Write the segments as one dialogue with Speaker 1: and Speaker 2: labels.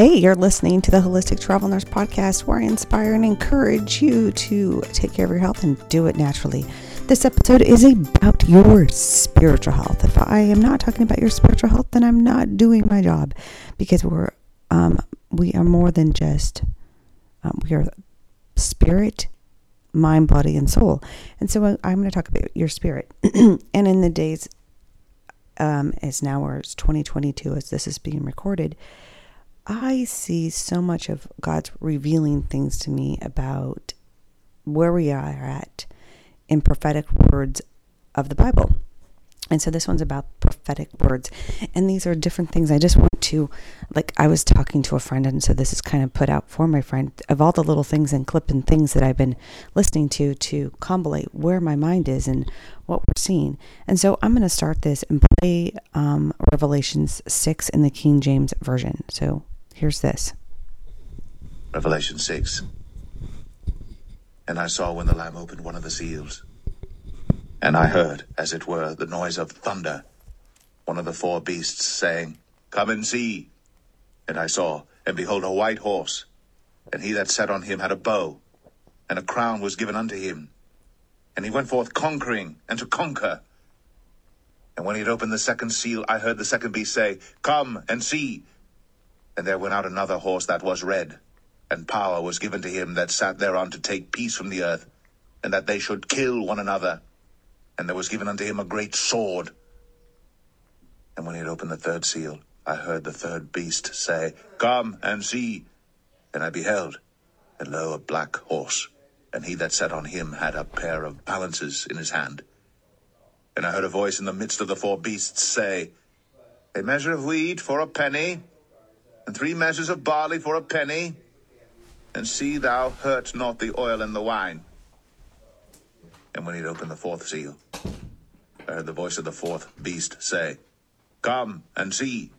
Speaker 1: Hey, you're listening to the Holistic Travel Nurse podcast where I inspire and encourage you to take care of your health and do it naturally. This episode is about your spiritual health. If I am not talking about your spiritual health, then I'm not doing my job because we're um, we are more than just um, we are spirit, mind, body, and soul. And so I'm going to talk about your spirit. and in the days um, as now or as 2022 as this is being recorded, I see so much of God's revealing things to me about where we are at in prophetic words of the Bible. And so this one's about prophetic words. And these are different things. I just want to, like, I was talking to a friend, and so this is kind of put out for my friend of all the little things and clip and things that I've been listening to to combine where my mind is and what we're seeing. And so I'm going to start this and play um, Revelations 6 in the King James Version. So Here's this
Speaker 2: Revelation 6. And I saw when the Lamb opened one of the seals. And I heard, as it were, the noise of thunder, one of the four beasts saying, Come and see. And I saw, and behold, a white horse, and he that sat on him had a bow, and a crown was given unto him. And he went forth conquering and to conquer. And when he had opened the second seal, I heard the second beast say, Come and see. And there went out another horse that was red, and power was given to him that sat thereon to take peace from the earth, and that they should kill one another. And there was given unto him a great sword. And when he had opened the third seal, I heard the third beast say, Come and see. And I beheld, and lo, a black horse, and he that sat on him had a pair of balances in his hand. And I heard a voice in the midst of the four beasts say, A measure of wheat for a penny, and three measures of barley for a penny, and see thou hurt not the oil and the wine. And when he had opened the fourth seal, I heard the voice of the fourth beast say, Come and see.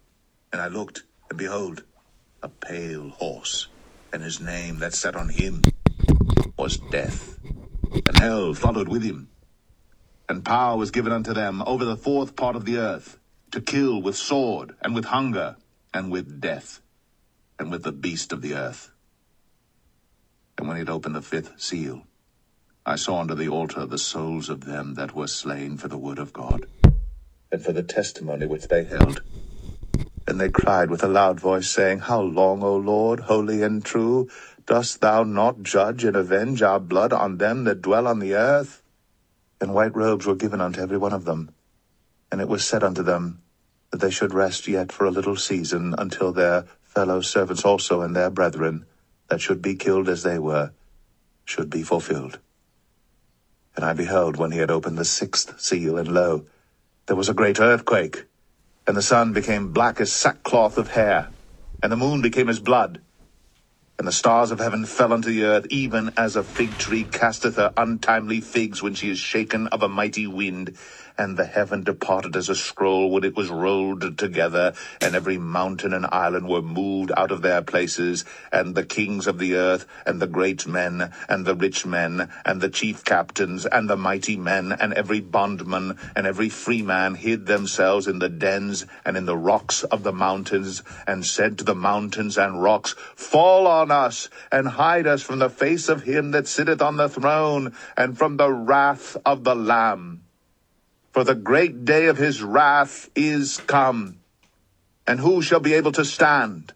Speaker 2: And I looked, and behold, a pale horse, and his name that sat on him was Death. And hell followed with him. And power was given unto them over the fourth part of the earth, to kill with sword, and with hunger, and with death, and with the beast of the earth. And when he had opened the fifth seal, I saw under the altar the souls of them that were slain for the word of God, and for the testimony which they held. And they cried with a loud voice, saying, How long, O Lord, holy and true, dost thou not judge and avenge our blood on them that dwell on the earth? And white robes were given unto every one of them. And it was said unto them, that they should rest yet for a little season until their fellow servants also and their brethren, that should be killed as they were, should be fulfilled. And I beheld when he had opened the sixth seal, and lo, there was a great earthquake, and the sun became black as sackcloth of hair, and the moon became as blood, and the stars of heaven fell unto the earth, even as a fig tree casteth her untimely figs when she is shaken of a mighty wind and the heaven departed as a scroll when it was rolled together, and every mountain and island were moved out of their places, and the kings of the earth, and the great men, and the rich men, and the chief captains, and the mighty men, and every bondman, and every freeman hid themselves in the dens and in the rocks of the mountains, and said to the mountains and rocks, Fall on us, and hide us from the face of him that sitteth on the throne, and from the wrath of the Lamb. For the great day of his wrath is come, and who shall be able to stand?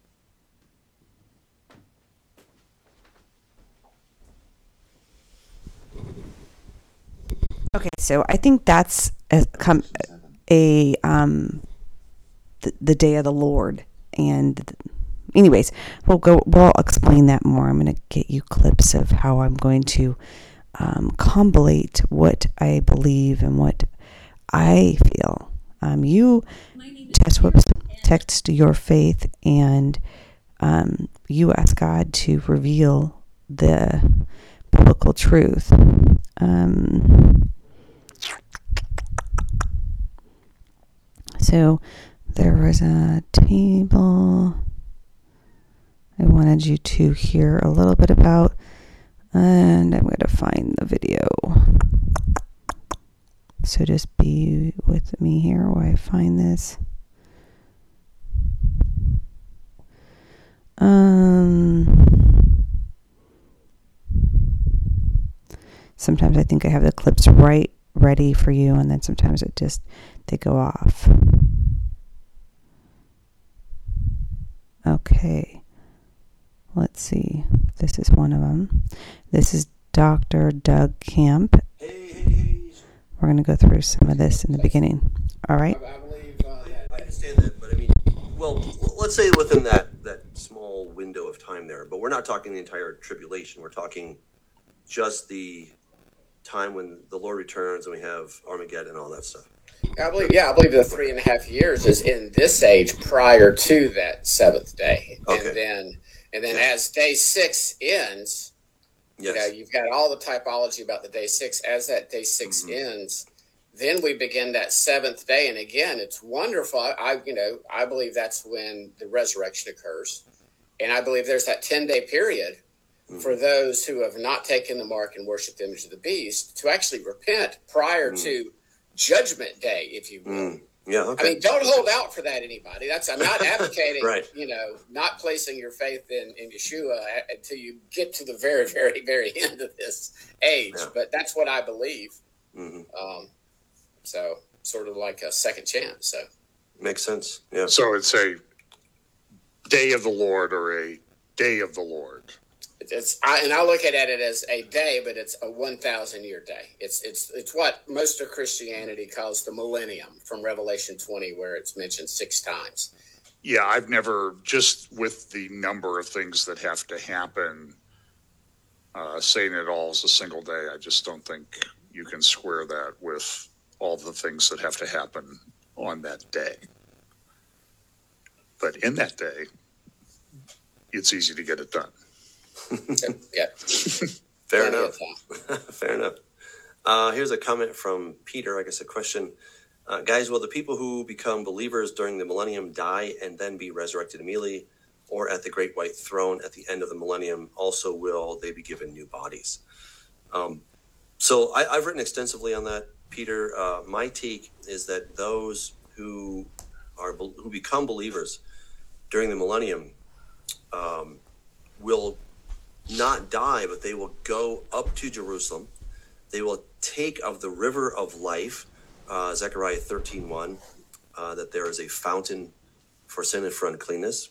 Speaker 1: Okay, so I think that's a, a um the, the day of the Lord, and anyways, we'll go. We'll explain that more. I'm going to get you clips of how I'm going to um, what I believe and what I feel. Um, you test whoops, text your faith and um, you ask God to reveal the biblical truth. Um, so there was a table I wanted you to hear a little bit about, and I'm going to find the video. So just be with me here while I find this. Um, sometimes I think I have the clips right ready for you, and then sometimes it just they go off. Okay, let's see. This is one of them. This is Dr. Doug Hamp.
Speaker 3: Hey.
Speaker 1: We're going to go through some of this in the beginning. All right.
Speaker 3: I, I believe uh, that. I understand that, but I mean, well, let's say within that that small window of time there, but we're not talking the entire tribulation. We're talking just the time when the Lord returns and we have Armageddon and all that stuff.
Speaker 4: I believe, yeah, I believe the three and a half years is in this age prior to that seventh day,
Speaker 3: Okay.
Speaker 4: and then and then as day six ends, you know, you've got all the typology about the day six. As that day 6
Speaker 3: Mhm.
Speaker 4: ends, then we begin that seventh day, and again, it's wonderful. I, you know, I believe that's when the resurrection occurs, and I believe there's that ten day period
Speaker 3: Mm-hmm.
Speaker 4: for those who have not taken the mark and worshiped the image of the beast to actually repent prior
Speaker 3: Mm.
Speaker 4: to judgment day, if you will.
Speaker 3: Yeah.
Speaker 4: I mean, don't hold out for that, anybody. That's I'm not advocating,
Speaker 3: Right.
Speaker 4: you know, not placing your faith in, in Yeshua until you get to the very, very, very end of this age.
Speaker 3: Yeah.
Speaker 4: But that's what I believe.
Speaker 3: hmm
Speaker 4: Um, so, sort of like a second chance. So,
Speaker 3: Makes sense. Yeah.
Speaker 5: So it's a day of the Lord or a day of the Lord.
Speaker 4: It's I, and I look at it as a day, but it's a one thousand year day. It's it's it's what most of Christianity calls the millennium from Revelation twenty, where it's mentioned six times.
Speaker 5: Yeah, I've never, just with the number of things that have to happen, uh, saying it all is a single day, I just don't think you can square that with all the things that have to happen on that day. But in that day, it's easy to get it done.
Speaker 4: Yeah,
Speaker 3: Fair enough. Fair enough. Uh, here's a comment from Peter. I guess a question. Uh, guys, will the people who become believers during the millennium die and then be resurrected immediately, or at the great white throne at the end of the millennium? Also, will they be given new bodies? Um, so I, I've written extensively on that, Peter. Uh, my take is that those who are who become believers during the millennium um, will not die, but they will go up to Jerusalem. They will take of the river of life, uh, Zechariah 13 uh, that there is a fountain for sin and for uncleanness.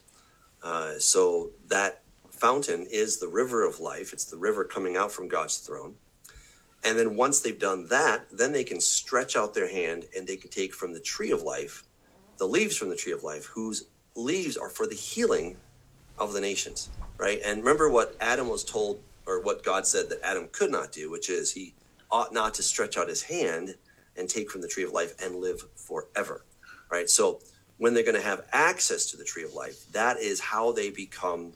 Speaker 3: Uh, so that fountain is the river of life. It's the river coming out from God's throne. And then once they've done that, then they can stretch out their hand and they can take from the tree of life, the leaves from the tree of life, whose leaves are for the healing of the nations, right? And remember what Adam was told, or what God said that Adam could not do, which is he ought not to stretch out his hand and take from the tree of life and live forever, right? So when they're going to have access to the tree of life, that is how they become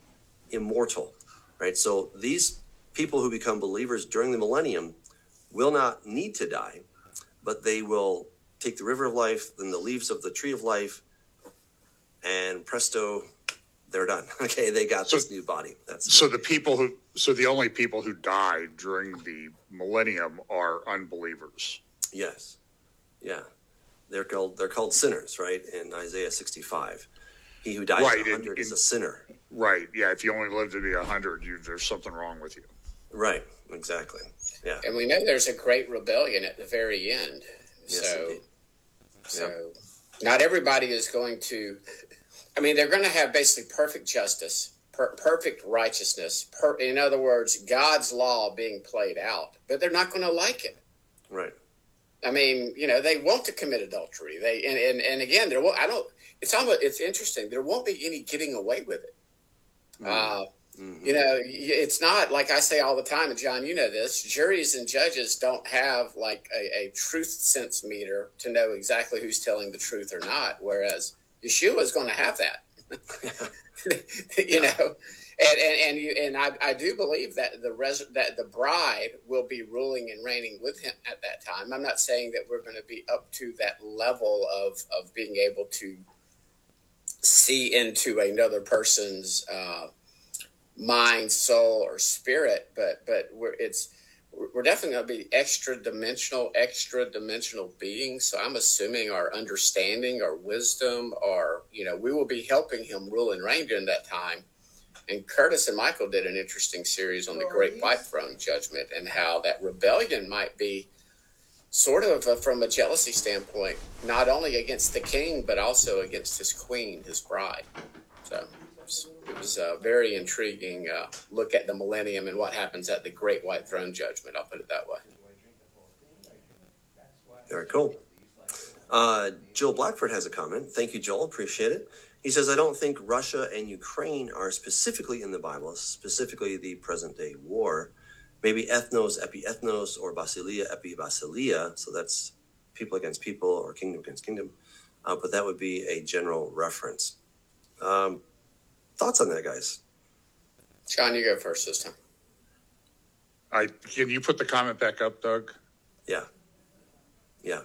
Speaker 3: immortal, right? So these people who become believers during the millennium will not need to die, but they will take the river of life, then the leaves of the tree of life, and presto, they're done. Okay, they got this new body. That's
Speaker 5: So the people who, so the only people who died during the millennium are unbelievers.
Speaker 3: yes, yeah. They're called they're called sinners, right? In Isaiah 65, he who dies
Speaker 5: Right,
Speaker 3: at
Speaker 5: in-
Speaker 3: 100 is a sinner.
Speaker 5: Right. Yeah. If you only live to be a hundred, you there's something wrong with you.
Speaker 3: Right, exactly. Yeah,
Speaker 4: And we know there's a great rebellion at the very end.
Speaker 3: yes,
Speaker 4: so,
Speaker 3: indeed.
Speaker 4: so not everybody is going to. I mean, they're going to have basically perfect justice, per, perfect righteousness. Per, in other words, God's law being played out, but they're not going to like it.
Speaker 3: Right.
Speaker 4: I mean, you know, they want to commit adultery. They and and, and again, there. Won't, I don't. It's almost. It's interesting. There won't be any getting away with it. Uh,
Speaker 3: Mhm.
Speaker 4: you know, it's not like I say all the time, and John, you know this. Juries and judges don't have like a, a truth sense meter to know exactly who's telling the truth or not. Whereas Yeshua is going to have that. you know, and and and, you, and I, I do believe that the res, that the bride will be ruling and reigning with him at that time. I'm not saying that we're going to be up to that level of of being able to see into another person's uh, mind, soul, or spirit, but but we're it's we're definitely going to be extra dimensional, extra dimensional beings. So I'm assuming our understanding, our wisdom, our you know, we will be helping him rule and reign during that time. And Curtis and Michael did an interesting series on the oh, Great White Throne Judgment and how that rebellion might be sort of a, from a jealousy standpoint, not only against the king, but also against his queen, his bride. So it was a very intriguing uh, look at the millennium and what happens at the Great White Throne Judgment. I'll put it that way.
Speaker 3: Very cool. Uh, Joel Blackford has a comment. Thank you, Joel. Appreciate it. He says, I don't think Russia and Ukraine are specifically in the Bible, specifically the present day war. Maybe ethnos, epi ethnos, or basilia, epi basilia. So that's people against people or kingdom against kingdom. Uh, but that would be a general reference. Um, thoughts on that, guys?
Speaker 4: John, you go first this time.
Speaker 5: I, can you put the comment back up, Doug?
Speaker 3: Yeah. Yeah.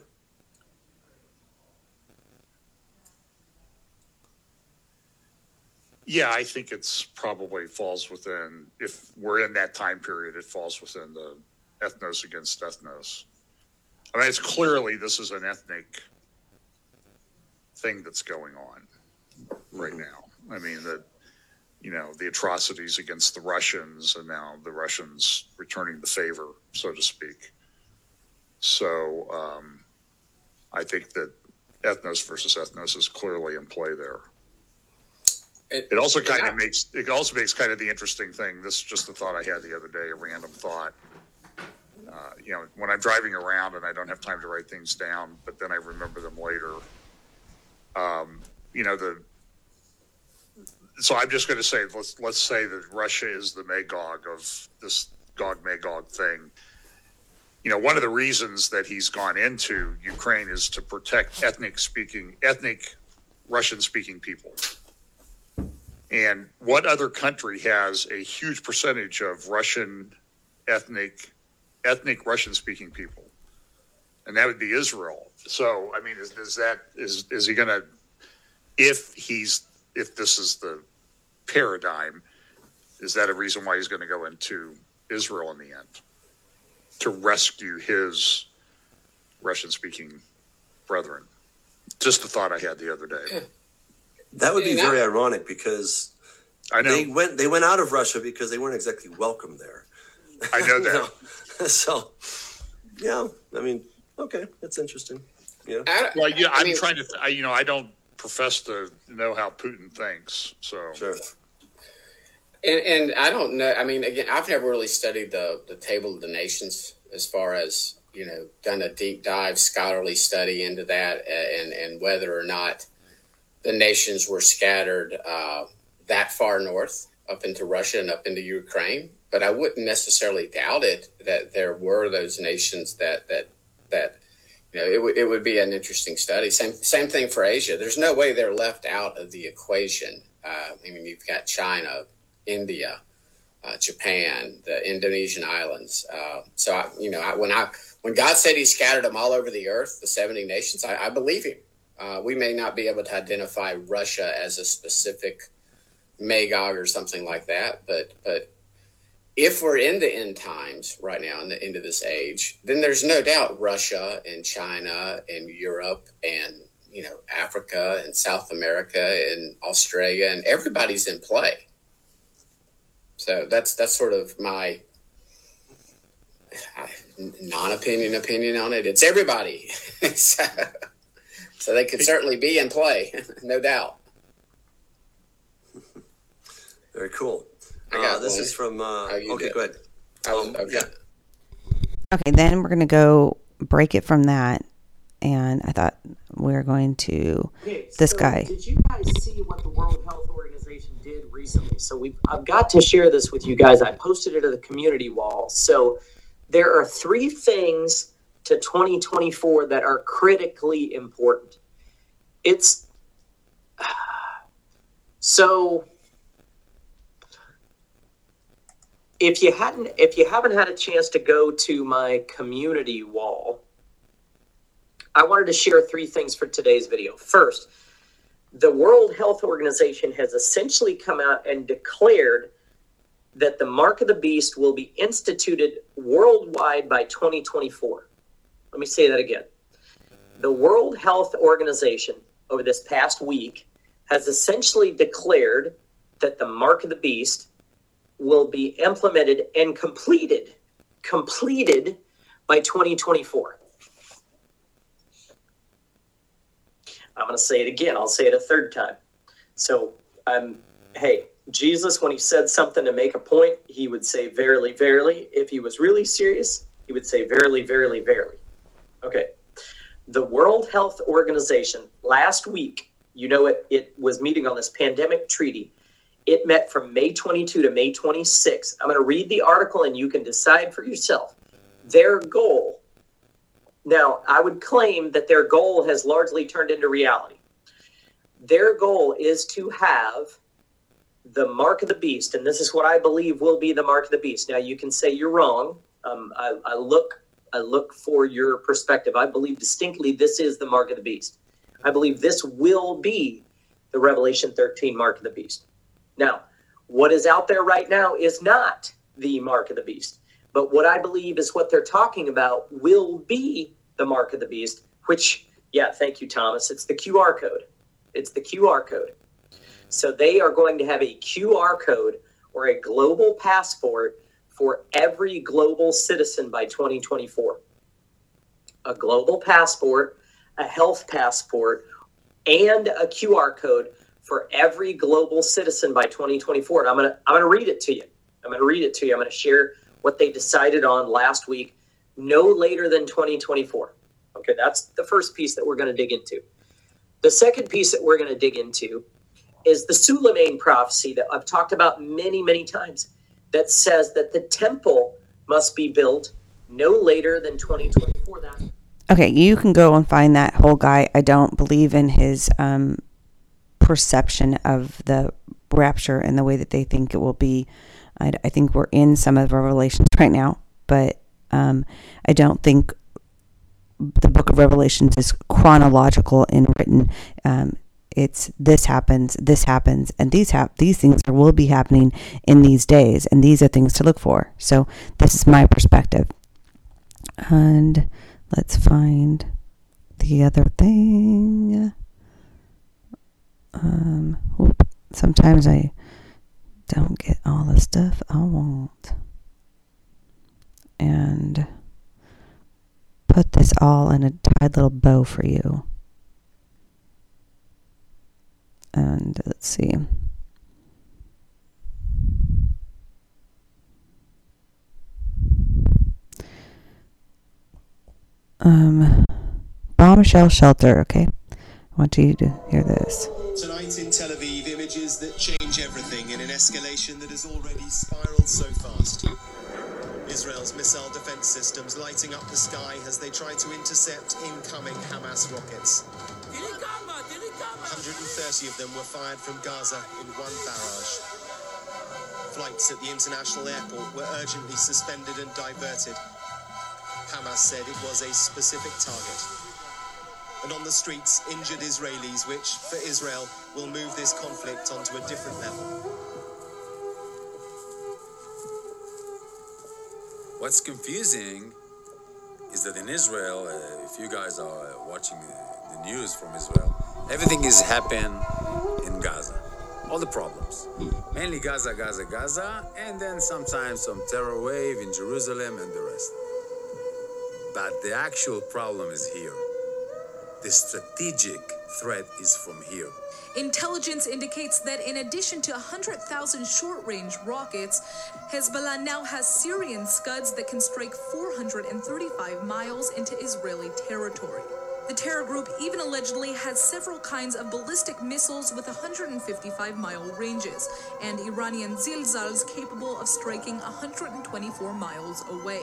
Speaker 5: Yeah, I think it's probably falls within, if we're in that time period, it falls within the ethnos against ethnos. I mean, it's clearly, this is an ethnic thing that's going on right mm-hmm. now. I mean, that, you know, the atrocities against the Russians and now the Russians returning the favor, so to speak. So, um, I think that ethnos versus ethnos is clearly in play there. It also kind of makes it also makes kind of the interesting thing. This is just a thought I had the other day, a random thought. Uh, you know, when I'm driving around and I don't have time to write things down, but then I remember them later. Um, you know the. So I'm just going to say let's let's say that Russia is the Magog of this Gog Magog thing. You know, one of the reasons that he's gone into Ukraine is to protect ethnic speaking, ethnic Russian speaking people and what other country has a huge percentage of Russian ethnic, ethnic Russian speaking people? And that would be Israel. So, I mean, is, is that, is, is he going to, if he's, if this is the paradigm, is that a reason why he's going to go into Israel in the end to rescue his Russian speaking brethren? Just a thought I had the other day.
Speaker 3: That would be very ironic because
Speaker 5: I know.
Speaker 3: they went they went out of Russia because they weren't exactly welcome there.
Speaker 5: I know
Speaker 3: You
Speaker 5: that.
Speaker 3: know? so, yeah, I mean, okay, that's interesting. Yeah,
Speaker 4: I,
Speaker 5: Well, yeah,
Speaker 4: I
Speaker 5: I'm
Speaker 4: mean,
Speaker 5: trying to, I, you know, I don't profess to know how Putin thinks, so.
Speaker 3: sure.
Speaker 4: And, and I don't know. I mean, again, I've never really studied the, the Table of the Nations as far as, you know, done a deep dive scholarly study into that and, and whether or not the nations were scattered uh, that far north up into Russia and up into Ukraine. But I wouldn't necessarily doubt it that there were those nations that, that, that, you know, it, would it would be an interesting study. Same, same thing for Asia. There's no way they're left out of the equation. Uh, I mean, you've got China, India, uh, Japan, the Indonesian islands. Uh, so, I, you know, I, when I when God said He scattered them all over the earth, the seventy nations, I, I believe Him. Uh, we may not be able to identify Russia as a specific Magog or something like that, but but if we're in the end times right now, in the end of this age, then there's no doubt Russia and China and Europe and you know Africa and South America and Australia and everybody's in play. So that's that's sort of my non-opinion opinion on it. It's everybody, so, so they could certainly be in play, no doubt.
Speaker 3: Very cool.
Speaker 4: I got
Speaker 3: Uh, this
Speaker 4: one.
Speaker 3: is from. Uh,
Speaker 4: Oh,
Speaker 3: okay,
Speaker 4: did.
Speaker 3: go ahead.
Speaker 4: Was-
Speaker 3: Um,
Speaker 4: okay.
Speaker 3: yeah.
Speaker 1: Okay, then we're going to go break it from that. And I thought we are going to
Speaker 6: Okay,
Speaker 1: this
Speaker 6: so
Speaker 1: guy.
Speaker 6: Did you guys see what the World Health Organization did recently? So we I've got to share this with you guys. I posted it to the community wall. So there are three things to 2024 that are critically important. It's so if you hadn't if you haven't had a chance to go to my community wall I wanted to share three things for today's video. First, the World Health Organization has essentially come out and declared that the mark of the beast will be instituted worldwide by 2024. Let me say that again. The World Health Organization over this past week has essentially declared that the mark of the beast will be implemented and completed completed by 2024 i'm going to say it again. I'll say it a third time. So i'm hey jesus when he said something to make a point he would say verily verily. If he was really serious he would say verily verily verily. Okay. The world health organization last week you know it, it was meeting on this pandemic treaty it met from May 22 to May 26. I'm going to read the article and you can decide for yourself. Their goal, now, I would claim that their goal has largely turned into reality. Their goal is to have the mark of the beast, and this is what I believe will be the mark of the beast. Now, you can say you're wrong. Um, I, I look, I look for your perspective. I believe distinctly this is the mark of the beast. I believe this will be the Revelation 13 mark of the beast. Now, what is out there right now is not the mark of the beast. But what I believe is what they're talking about will be the mark of the beast, which, yeah, thank you, Thomas. It's the QR code. It's the QR code. So they are going to have a QR code or a global passport for every global citizen by 2024. A global passport, a health passport, and a QR code for every global citizen by 2024. And I'm gonna I'm gonna read it to you. I'm gonna read it to you. I'm gonna share what they decided on last week, no later than 2024. Okay, that's the first piece that we're gonna dig into. The second piece that we're gonna dig into is the Suleiman prophecy that I've talked about many, many times that says that the temple must be built no later than 2024. That
Speaker 1: Okay, you can go and find that whole guy. I don't believe in his um, perception of the rapture and the way that they think it will be. I, I think we're in some of Revelations right now, but um, I don't think the book of Revelations is chronological in written. Um, it's this happens, this happens, and these hap- these things will be happening in these days, and these are things to look for. So this is my perspective. And let's find the other thing um, whoop, sometimes I don't get all the stuff I want. And put this all in a tied little bow for you. And let's see. Um, bombshell shelter, okay? I want you to hear this.
Speaker 7: Tonight in Tel Aviv, images that change everything in an escalation that has already spiraled so fast. Israel's missile defense systems lighting up the sky as they try to intercept incoming Hamas rockets. 130 of them were fired from Gaza in one barrage. Flights at the international airport were urgently suspended and diverted. Hamas said it was a specific target and on the streets injured Israelis, which, for Israel, will move this conflict onto a different level.
Speaker 8: What's confusing is that in Israel, uh, if you guys are watching the, the news from Israel, everything is happening in Gaza. All the problems. Mainly Gaza, Gaza, Gaza, and then sometimes some terror wave in Jerusalem and the rest. But the actual problem is here the strategic threat is from here.
Speaker 9: Intelligence indicates that in addition to 100,000 short range rockets, Hezbollah now has Syrian Scuds that can strike 435 miles into Israeli territory. The terror group even allegedly has several kinds of ballistic missiles with 155 mile ranges, and Iranian Zilzals capable of striking 124 miles away.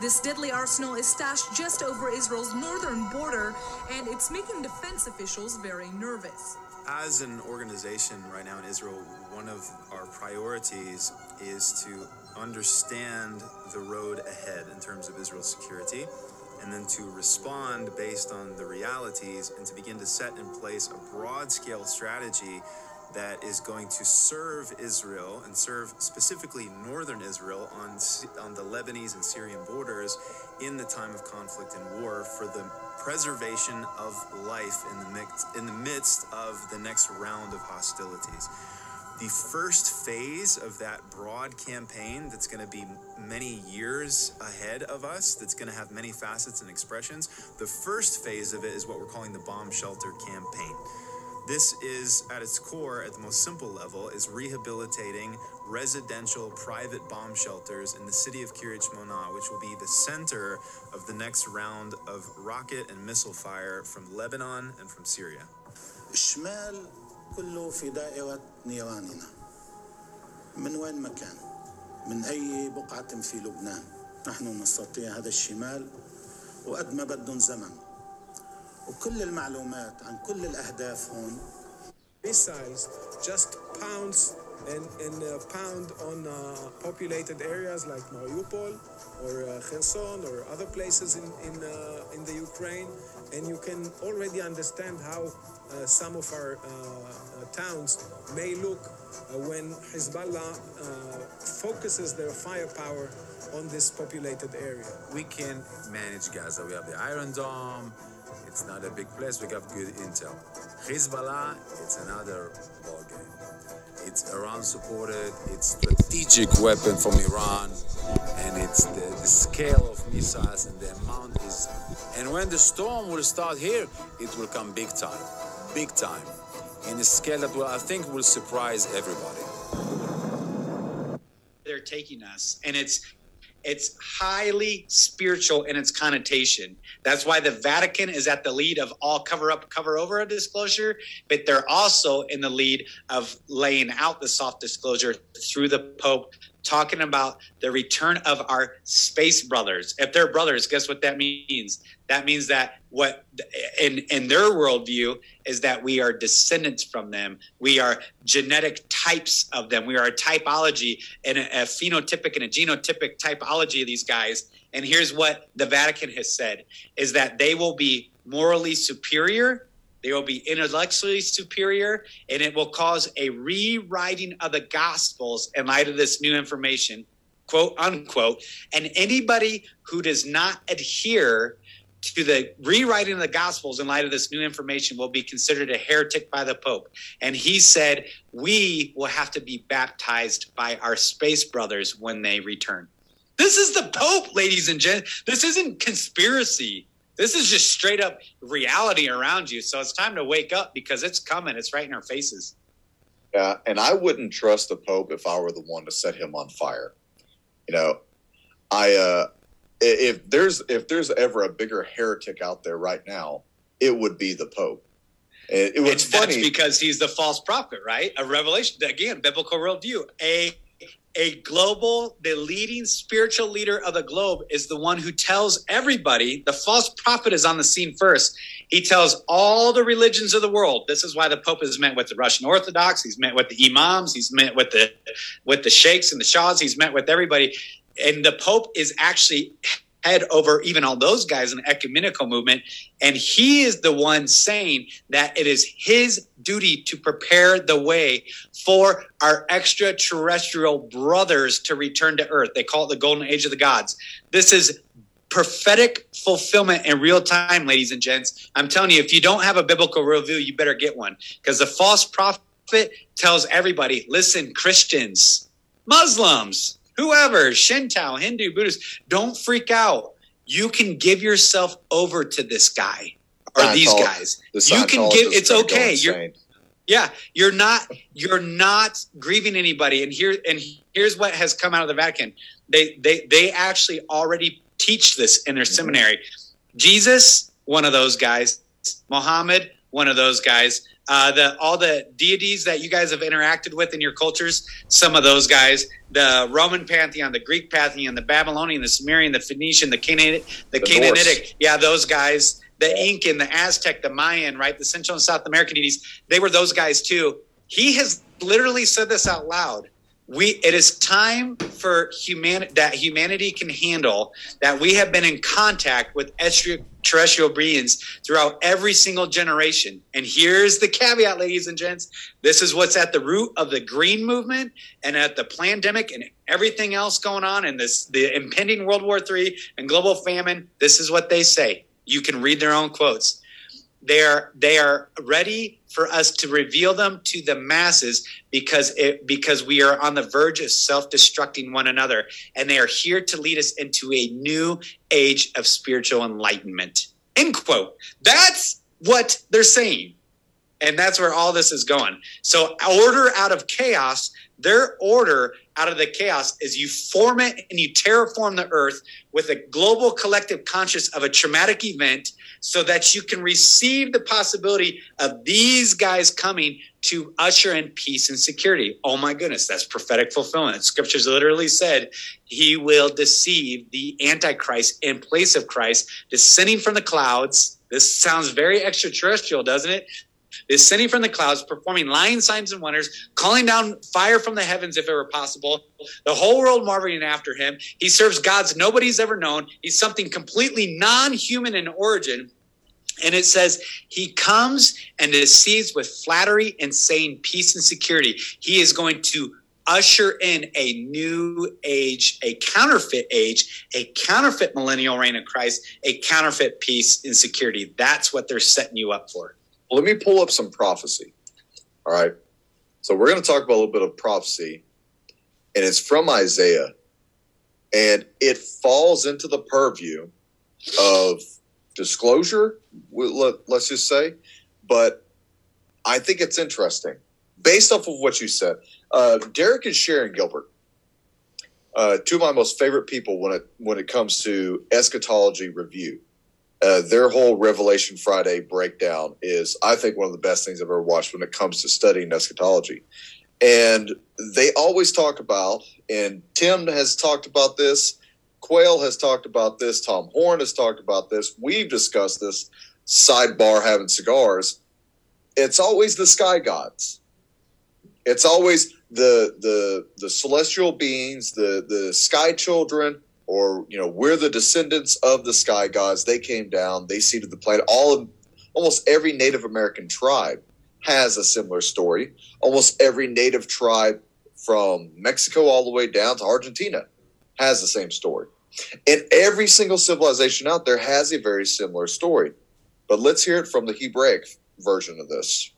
Speaker 9: This deadly arsenal is stashed just over Israel's northern border, and it's making defense officials very nervous.
Speaker 8: As an organization right now in Israel, one of our priorities is to understand the road ahead in terms of Israel's security and then to respond based on the realities and to begin to set in place a broad scale strategy that is going to serve Israel and serve specifically northern Israel on, on the Lebanese and Syrian borders in the time of conflict and war for the preservation of life in the, mix, in the midst of the next round of hostilities. The first phase of that broad campaign that's going to be many years ahead of us, that's going to have many facets and expressions, the first phase of it is what we're calling the bomb shelter campaign. This is, at its core, at the most simple level, is rehabilitating residential private bomb shelters in the city of Kiryat Shmona which will be the center of the next round of rocket and missile fire from Lebanon and from Syria.
Speaker 10: من وكل المعلومات عن كل الأهداف هون
Speaker 11: missiles just pounds and, and uh, pound on uh, populated areas like Mariupol or uh, Kherson or other places in in, uh, in the Ukraine, and you can already understand how uh, some of our uh, uh, towns may look uh, when Hezbollah uh, focuses their firepower on this populated area.
Speaker 12: We can manage Gaza. We have the Iron Dome. It's not a big place. We got good intel. Hezbollah, it's another ballgame. It's Iran supported. It's strategic weapon from Iran, and it's the, the scale of missiles and the amount is. And when the storm will start here, it will come big time, big time, in a scale that will I think will surprise everybody.
Speaker 13: they're taking us and it's it's highly spiritual in its connotation. That's why the vatican is at the lead of all cover up cover over a disclosure but they're also in the lead of laying out the soft disclosure through the pope talking about the return of our space brothers. If they're brothers guess what that means? That means that what in in their worldview is that we are descendants from them. We are genetic types of them. We are a typology and a, a phenotypic and a genotypic typology of these guys. And here's what the vatican has said is that they will be morally superior they will be intellectually superior and it will cause a rewriting of the gospels in light of this new information quote unquote. And anybody who does not adhere to the rewriting of the gospels in light of this new information will be considered a heretic by the pope. And he said we will have to be baptized by our space brothers when they return. This is the pope ladies and gentlemen. this isn't conspiracy this is just straight up reality around you so it's time to wake up because it's coming it's right in our faces
Speaker 14: Yeah, and I wouldn't trust the Pope if I were the one to set him on fire. You know, I uh if there's if there's ever a bigger heretic out there right now, it would be the Pope. It, it was
Speaker 13: it's
Speaker 14: funny.
Speaker 13: because he's the false prophet, right? A revelation again, biblical worldview. A a global, the leading spiritual leader of the globe is the one who tells everybody. The false prophet is on the scene first. He tells all the religions of the world. This is why the Pope has met with the Russian Orthodox. He's met with the imams. He's met with the with the sheikhs and the shahs. He's met with everybody. And the Pope is actually head over even all those guys in the ecumenical movement. And he is the one saying that it is his duty to prepare the way for our extraterrestrial brothers to return to earth. They call it the golden age of the gods. This is prophetic fulfillment in real time, ladies and gents. I'm telling you, if you don't have a biblical worldview, you better get one because the false prophet tells everybody listen, Christians, Muslims, whoever, Shinto, Hindu, Buddhist, don't freak out. You can give yourself over to this guy or these guys.
Speaker 14: the
Speaker 13: You can give it's okay. You're yeah, you're not you're not grieving anybody. And here and here's what has come out of the Vatican. They they they actually already teach this in their seminary. Jesus, one of those guys. Muhammad, one of those guys. Uh, the all the deities that you guys have interacted with in your cultures, some of those guys. The Roman pantheon, the Greek pantheon, the Babylonian, the Sumerian, the Phoenician, the Canaan, the,
Speaker 14: The
Speaker 13: Canaanitic.
Speaker 14: Norse.
Speaker 13: Yeah, those guys. The Incan, the Aztec, the Mayan, right? The Central and South American deities. They were those guys too. He has literally said this out loud. We it is time for humanity that humanity can handle that we have been in contact with extraterrestrial beings throughout every single generation. And here's the caveat, ladies and gents. This is what's at the root of the green movement and at the pandemic and everything else going on in this the impending World War III and global famine. This is what they say. You can read their own quotes. They are they are ready for us to reveal them to the masses because it because we are on the verge of self-destructing one another. And they are here to lead us into a new age of spiritual enlightenment. End quote. That's what they're saying. And that's where all this is going. So order out of chaos their order out of the chaos is you form it and you terraform the earth with a global collective conscious of a traumatic event so that you can receive the possibility of these guys coming to usher in peace and security. Oh my goodness, that's prophetic fulfillment. Scriptures literally said he will deceive the Antichrist in place of Christ, descending from the clouds. This sounds very extraterrestrial, doesn't it? Descending from the clouds, performing lying signs and wonders, calling down fire from the heavens if it were possible, the whole world marveling after him. He serves gods nobody's ever known. He's something completely non human in origin. And it says, He comes and deceives with flattery and saying peace and security. He is going to usher in a new age, a counterfeit age, a counterfeit millennial reign of Christ, a counterfeit peace and security. That's what they're setting you up for
Speaker 14: let me pull up some prophecy. All right. So we're going to talk about a little bit of prophecy, and it's from Isaiah, and it falls into the purview of disclosure, let's just say. But I think it's interesting based off of what you said. Uh, Derek and Sharon Gilbert, uh, two of my most favorite people when it when it comes to eschatology review. Uh, their whole Revelation Friday breakdown is, I think, one of the best things I've ever watched when it comes to studying eschatology. And they always talk about, and Tim has talked about this, Quayle has talked about this, Tom Horn has talked about this, we've discussed this, sidebar having cigars. It's always the sky gods. It's always the the the celestial beings, the the sky children, or you know we're the descendants of the sky gods. They came down. They seeded the planet. All of almost every native american tribe has a similar story. Almost every native tribe from mexico all the way down to argentina has the same story. And every single civilization out there has a very similar story. But let's hear it from the hebraic version of this.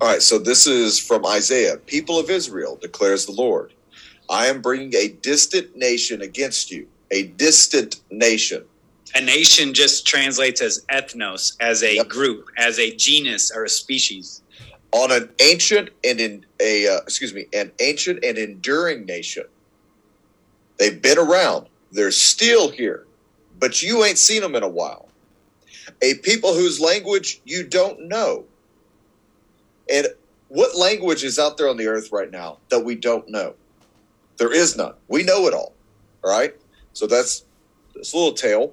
Speaker 14: All right so this is from isaiah. People of israel declares the lord I am bringing a distant nation against you, a distant nation.
Speaker 13: A nation just translates as ethnos, as a yep. group, as a genus or a species.
Speaker 14: On an ancient and in a uh, excuse me, an ancient and enduring nation. They've been around. They're still here, but you ain't seen them in a while. A people whose language you don't know. And what language is out there on the earth right now that we don't know? There is none. We know it all. All right. So that's this little tale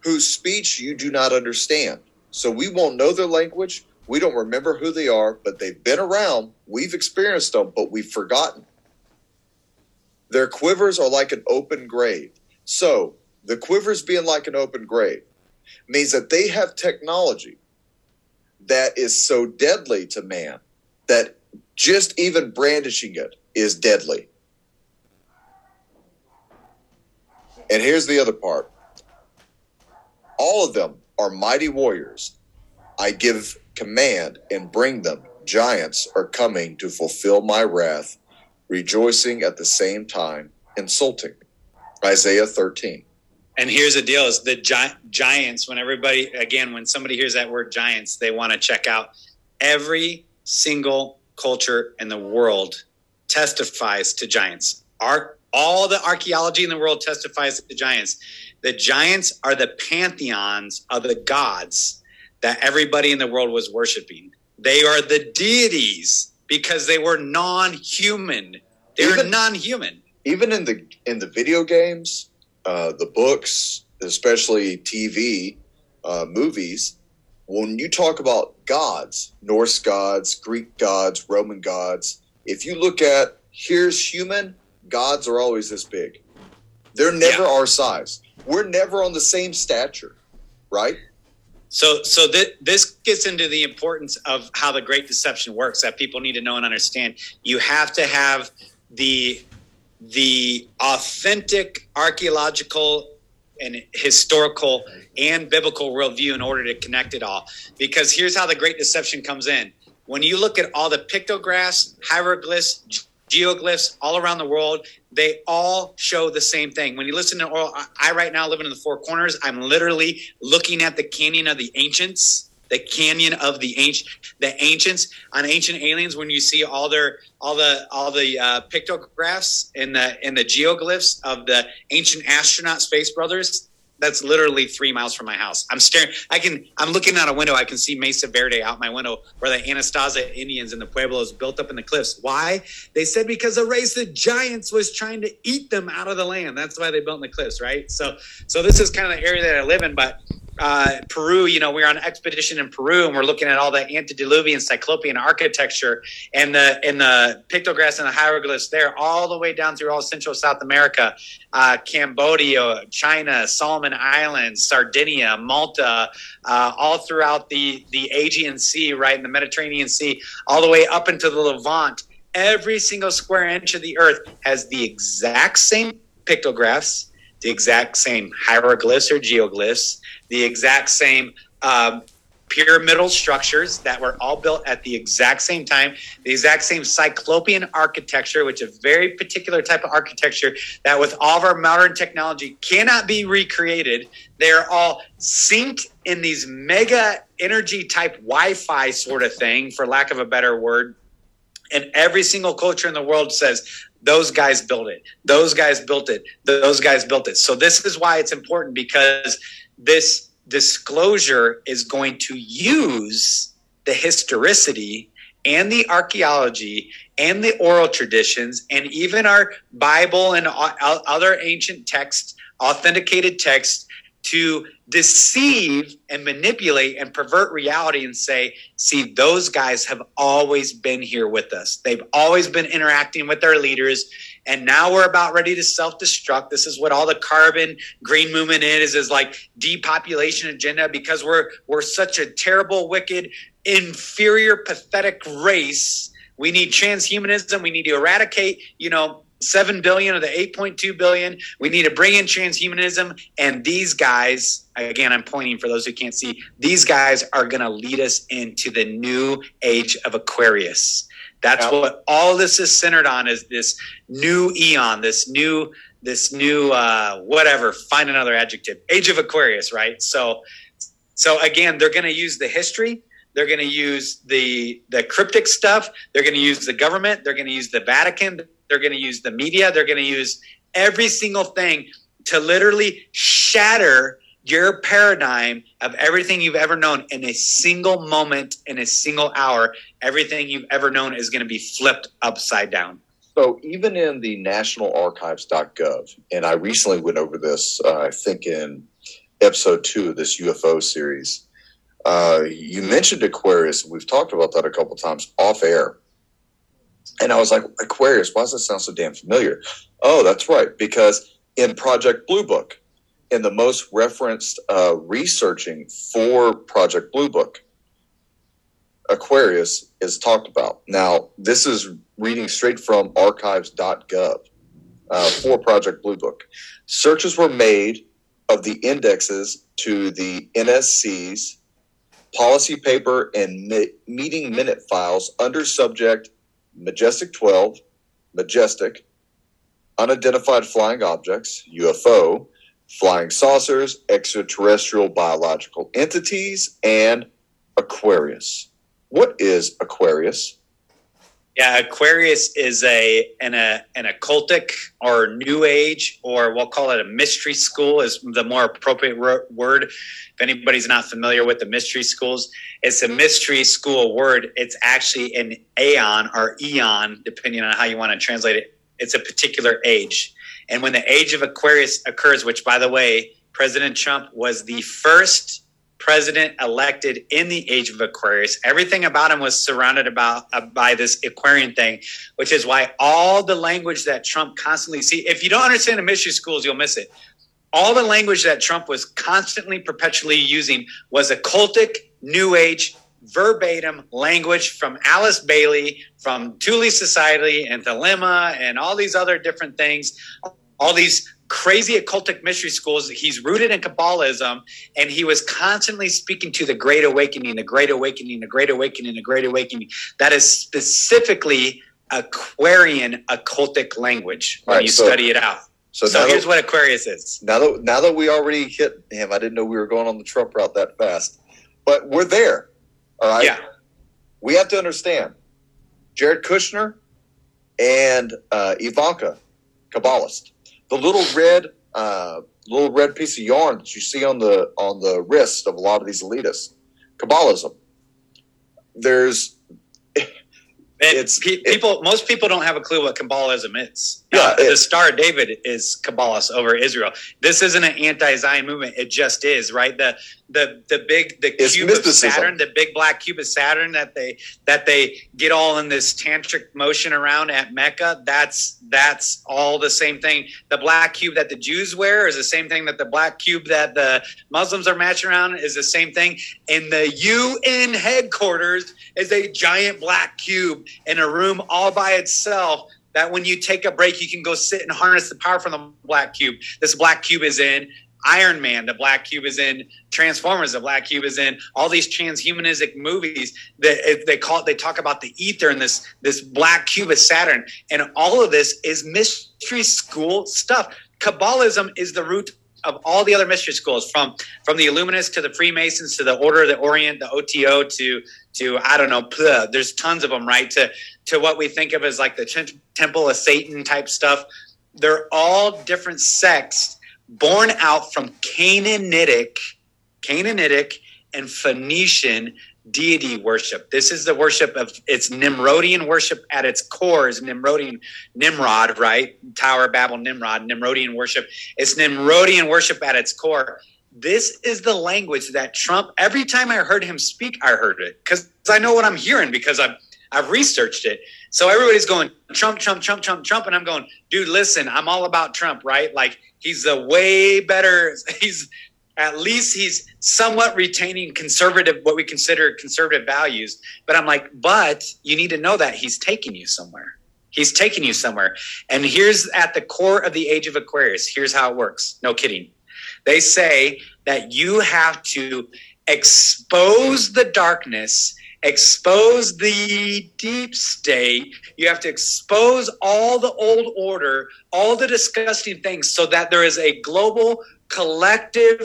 Speaker 14: whose speech you do not understand. So we won't know their language. We don't remember who they are, but they've been around. We've experienced them, but we've forgotten. Their quivers are like an open grave. So the quivers being like an open grave means that they have technology that is so deadly to man that just even brandishing it is deadly. And here's the other part all of them are mighty warriors. I give command and bring them. Giants are coming to fulfill my wrath, rejoicing at the same time, insulting. Isaiah 13.
Speaker 13: And here's the deal is the gi- giants, when everybody, again, when somebody hears that word giants, they want to check out every single culture in the world testifies to giants. Our all the archaeology in the world testifies to the giants. The giants are the pantheons of the gods that everybody in the world was worshiping. They are the deities because they were non-human. They even, were non-human.
Speaker 14: Even in the in the video games, uh, the books, especially TV, uh, movies, when you talk about gods, Norse gods, Greek gods, Roman gods, if you look at here's human, gods are always this big. They're never yeah. our size. We're never on the same stature, right?
Speaker 13: So, so th- this gets into the importance of how the Great Deception works that people need to know and understand. You have to have the the authentic archaeological and historical and biblical worldview in order to connect it all. Because here's how the great deception comes in. When you look at all the pictographs, hieroglyphs, geoglyphs all around the world, they all show the same thing. When you listen to oral, I right now living in the four corners, I'm literally looking at the canyon of the ancients the canyon of the ancient the ancients on ancient aliens when you see all their all the all the uh, pictographs and the and the geoglyphs of the ancient astronaut space brothers that's literally three miles from my house. I'm staring. I can. I'm looking out a window. I can see Mesa Verde out my window, where the Anasazi Indians and the Pueblos built up in the cliffs. Why? They said because a race of giants was trying to eat them out of the land. That's why they built in the cliffs, right? So, so this is kind of the area that I live in. But uh, Peru, you know, we are on expedition in Peru and we're looking at all the antediluvian cyclopean architecture and the and the pictographs and the hieroglyphs there, all the way down through all Central South America, uh, Cambodia, China, Solomon Islands, Sardinia, Malta, uh, all throughout the the Aegean Sea, right in the Mediterranean Sea, all the way up into the Levant. Every single square inch of the earth has the exact same pictographs, the exact same hieroglyphs or geoglyphs the exact same um, pyramidal structures that were all built at the exact same time, the exact same cyclopean architecture, which is a very particular type of architecture that with all of our modern technology cannot be recreated. They're all synced in these mega energy type Wi-Fi sort of thing, for lack of a better word. And every single culture in the world says, those guys built it. Those guys built it. Those guys built it. So this is why it's important because this disclosure is going to use the historicity and the archaeology and the oral traditions and even our Bible and other ancient texts, authenticated texts, to deceive and manipulate and pervert reality and say, see, those guys have always been here with us. They've always been interacting with our leaders and now we're about ready to self-destruct. This is what all the carbon green movement is is like depopulation agenda because we're we're such a terrible wicked inferior pathetic race. We need transhumanism. We need to eradicate you know 7 billion of the 8.2 billion. We need to bring in transhumanism. And these guys again i'm pointing for those who can't see these guys are going to lead us into the new age of aquarius that's yep. what all this is centered on is this new eon, this new this new uh, whatever. Find another adjective. Age of Aquarius, right? So so again, they're going to use the history. They're going to use the the cryptic stuff. They're going to use the government. They're going to use the Vatican. They're going to use the media. They're going to use every single thing to literally shatter your paradigm of everything you've ever known in a single moment, in a single hour, everything you've ever known is going to be flipped upside down.
Speaker 14: So even in the nationalarchives.gov, and I recently went over this, uh, I think in episode two of this UFO series, uh, you mentioned Aquarius. We've talked about that a couple times off air. And I was like, Aquarius, why does that sound so damn familiar? Oh, that's right. Because in Project Blue Book, in the most referenced uh, researching for Project Blue Book, Aquarius is talked about. Now, this is reading straight from archives.gov uh, for Project Blue Book. Searches were made of the indexes to the NSC's policy paper and mi- meeting minute files under subject Majestic 12, Majestic, Unidentified Flying Objects, UFO, flying saucers, extraterrestrial biological entities, and Aquarius. What is Aquarius?
Speaker 13: Yeah, Aquarius is a an a an occultic or new age, or we'll call it a mystery school, is the more appropriate word. If anybody's not familiar with the mystery schools, it's a mystery school word. It's actually an aeon or eon, depending on how you want to translate it. It's a particular age. And when the age of Aquarius occurs, which by the way, President Trump was the first president elected in the age of Aquarius. Everything about him was surrounded about uh, by this Aquarian thing, which is why all the language that Trump constantly see. If you don't understand the mystery schools, you'll miss it. All the language that Trump was constantly, perpetually using was occultic, new age, verbatim language from Alice Bailey, from Thule Society and Thelema and all these other different things. all these crazy occultic mystery schools. He's rooted in Kabbalism, and he was constantly speaking to the Great Awakening, the Great Awakening, the Great Awakening, the Great Awakening. That is specifically Aquarian occultic language when
Speaker 14: Right,
Speaker 13: you
Speaker 14: so-
Speaker 13: study it out.
Speaker 14: So,
Speaker 13: So, here's
Speaker 14: that,
Speaker 13: what Aquarius is.
Speaker 14: now that now that we already hit him, I didn't know we were going on the Trump route that fast, but we're there. All right.
Speaker 13: Yeah.
Speaker 14: We have to understand, Jared Kushner and uh, Ivanka, Kabbalist, the little red uh, little red piece of yarn that you see on the on the wrist of a lot of these elitists, Kabbalism. There's
Speaker 13: it's people. most people don't have a clue what Kabbalism is.
Speaker 14: Yeah,
Speaker 13: Uh, the Star of David is Kabbalist over Israel. This isn't an anti-Zion movement. It just is, right? The the the big the cube
Speaker 14: mysticism.
Speaker 13: of Saturn, the big black cube of Saturn that they that they get all in this tantric motion around at Mecca. That's that's all the same thing. The black cube that the Jews wear is the same thing that the black cube that the Muslims are matching around is the same thing. In the UN headquarters is a giant black cube in a room all by itself. That when you take a break, you can go sit and harness the power from the black cube. This black cube is in Iron Man. The black cube is in Transformers. The black cube is in all these transhumanistic movies. That they call it. They talk about the ether and this this black cube of Saturn, and all of this is mystery school stuff. Kabbalism is the root of all the other mystery schools, from from the Illuminists to the Freemasons to the Order of the Orient, the OTO to to I don't know. blah, there's tons of them, right? To to what we think of as like the Temple of Satan type stuff. They're all different sects born out from Canaanitic, Canaanitic and Phoenician deity worship. This is the worship of it's Nimrodian worship at its core is Nimrodian Nimrod, right? Tower of Babel, Nimrod, Nimrodian worship. It's Nimrodian worship at its core. This is the language that Trump. Every time I heard him speak, I heard it because I know what I'm hearing because I've I've researched it. So everybody's going Trump, Trump, Trump, Trump, Trump, and I'm going, dude, listen, I'm all about Trump, right? Like he's a way better. He's at least he's somewhat retaining conservative, what we consider conservative values. But I'm like, but you need to know that he's taking you somewhere. He's taking you somewhere. And here's at the core of the age of Aquarius. Here's how it works. No kidding. They say that you have to expose the darkness, expose the deep state. You have to expose all the old order, all the disgusting things, so that there is a global, collective,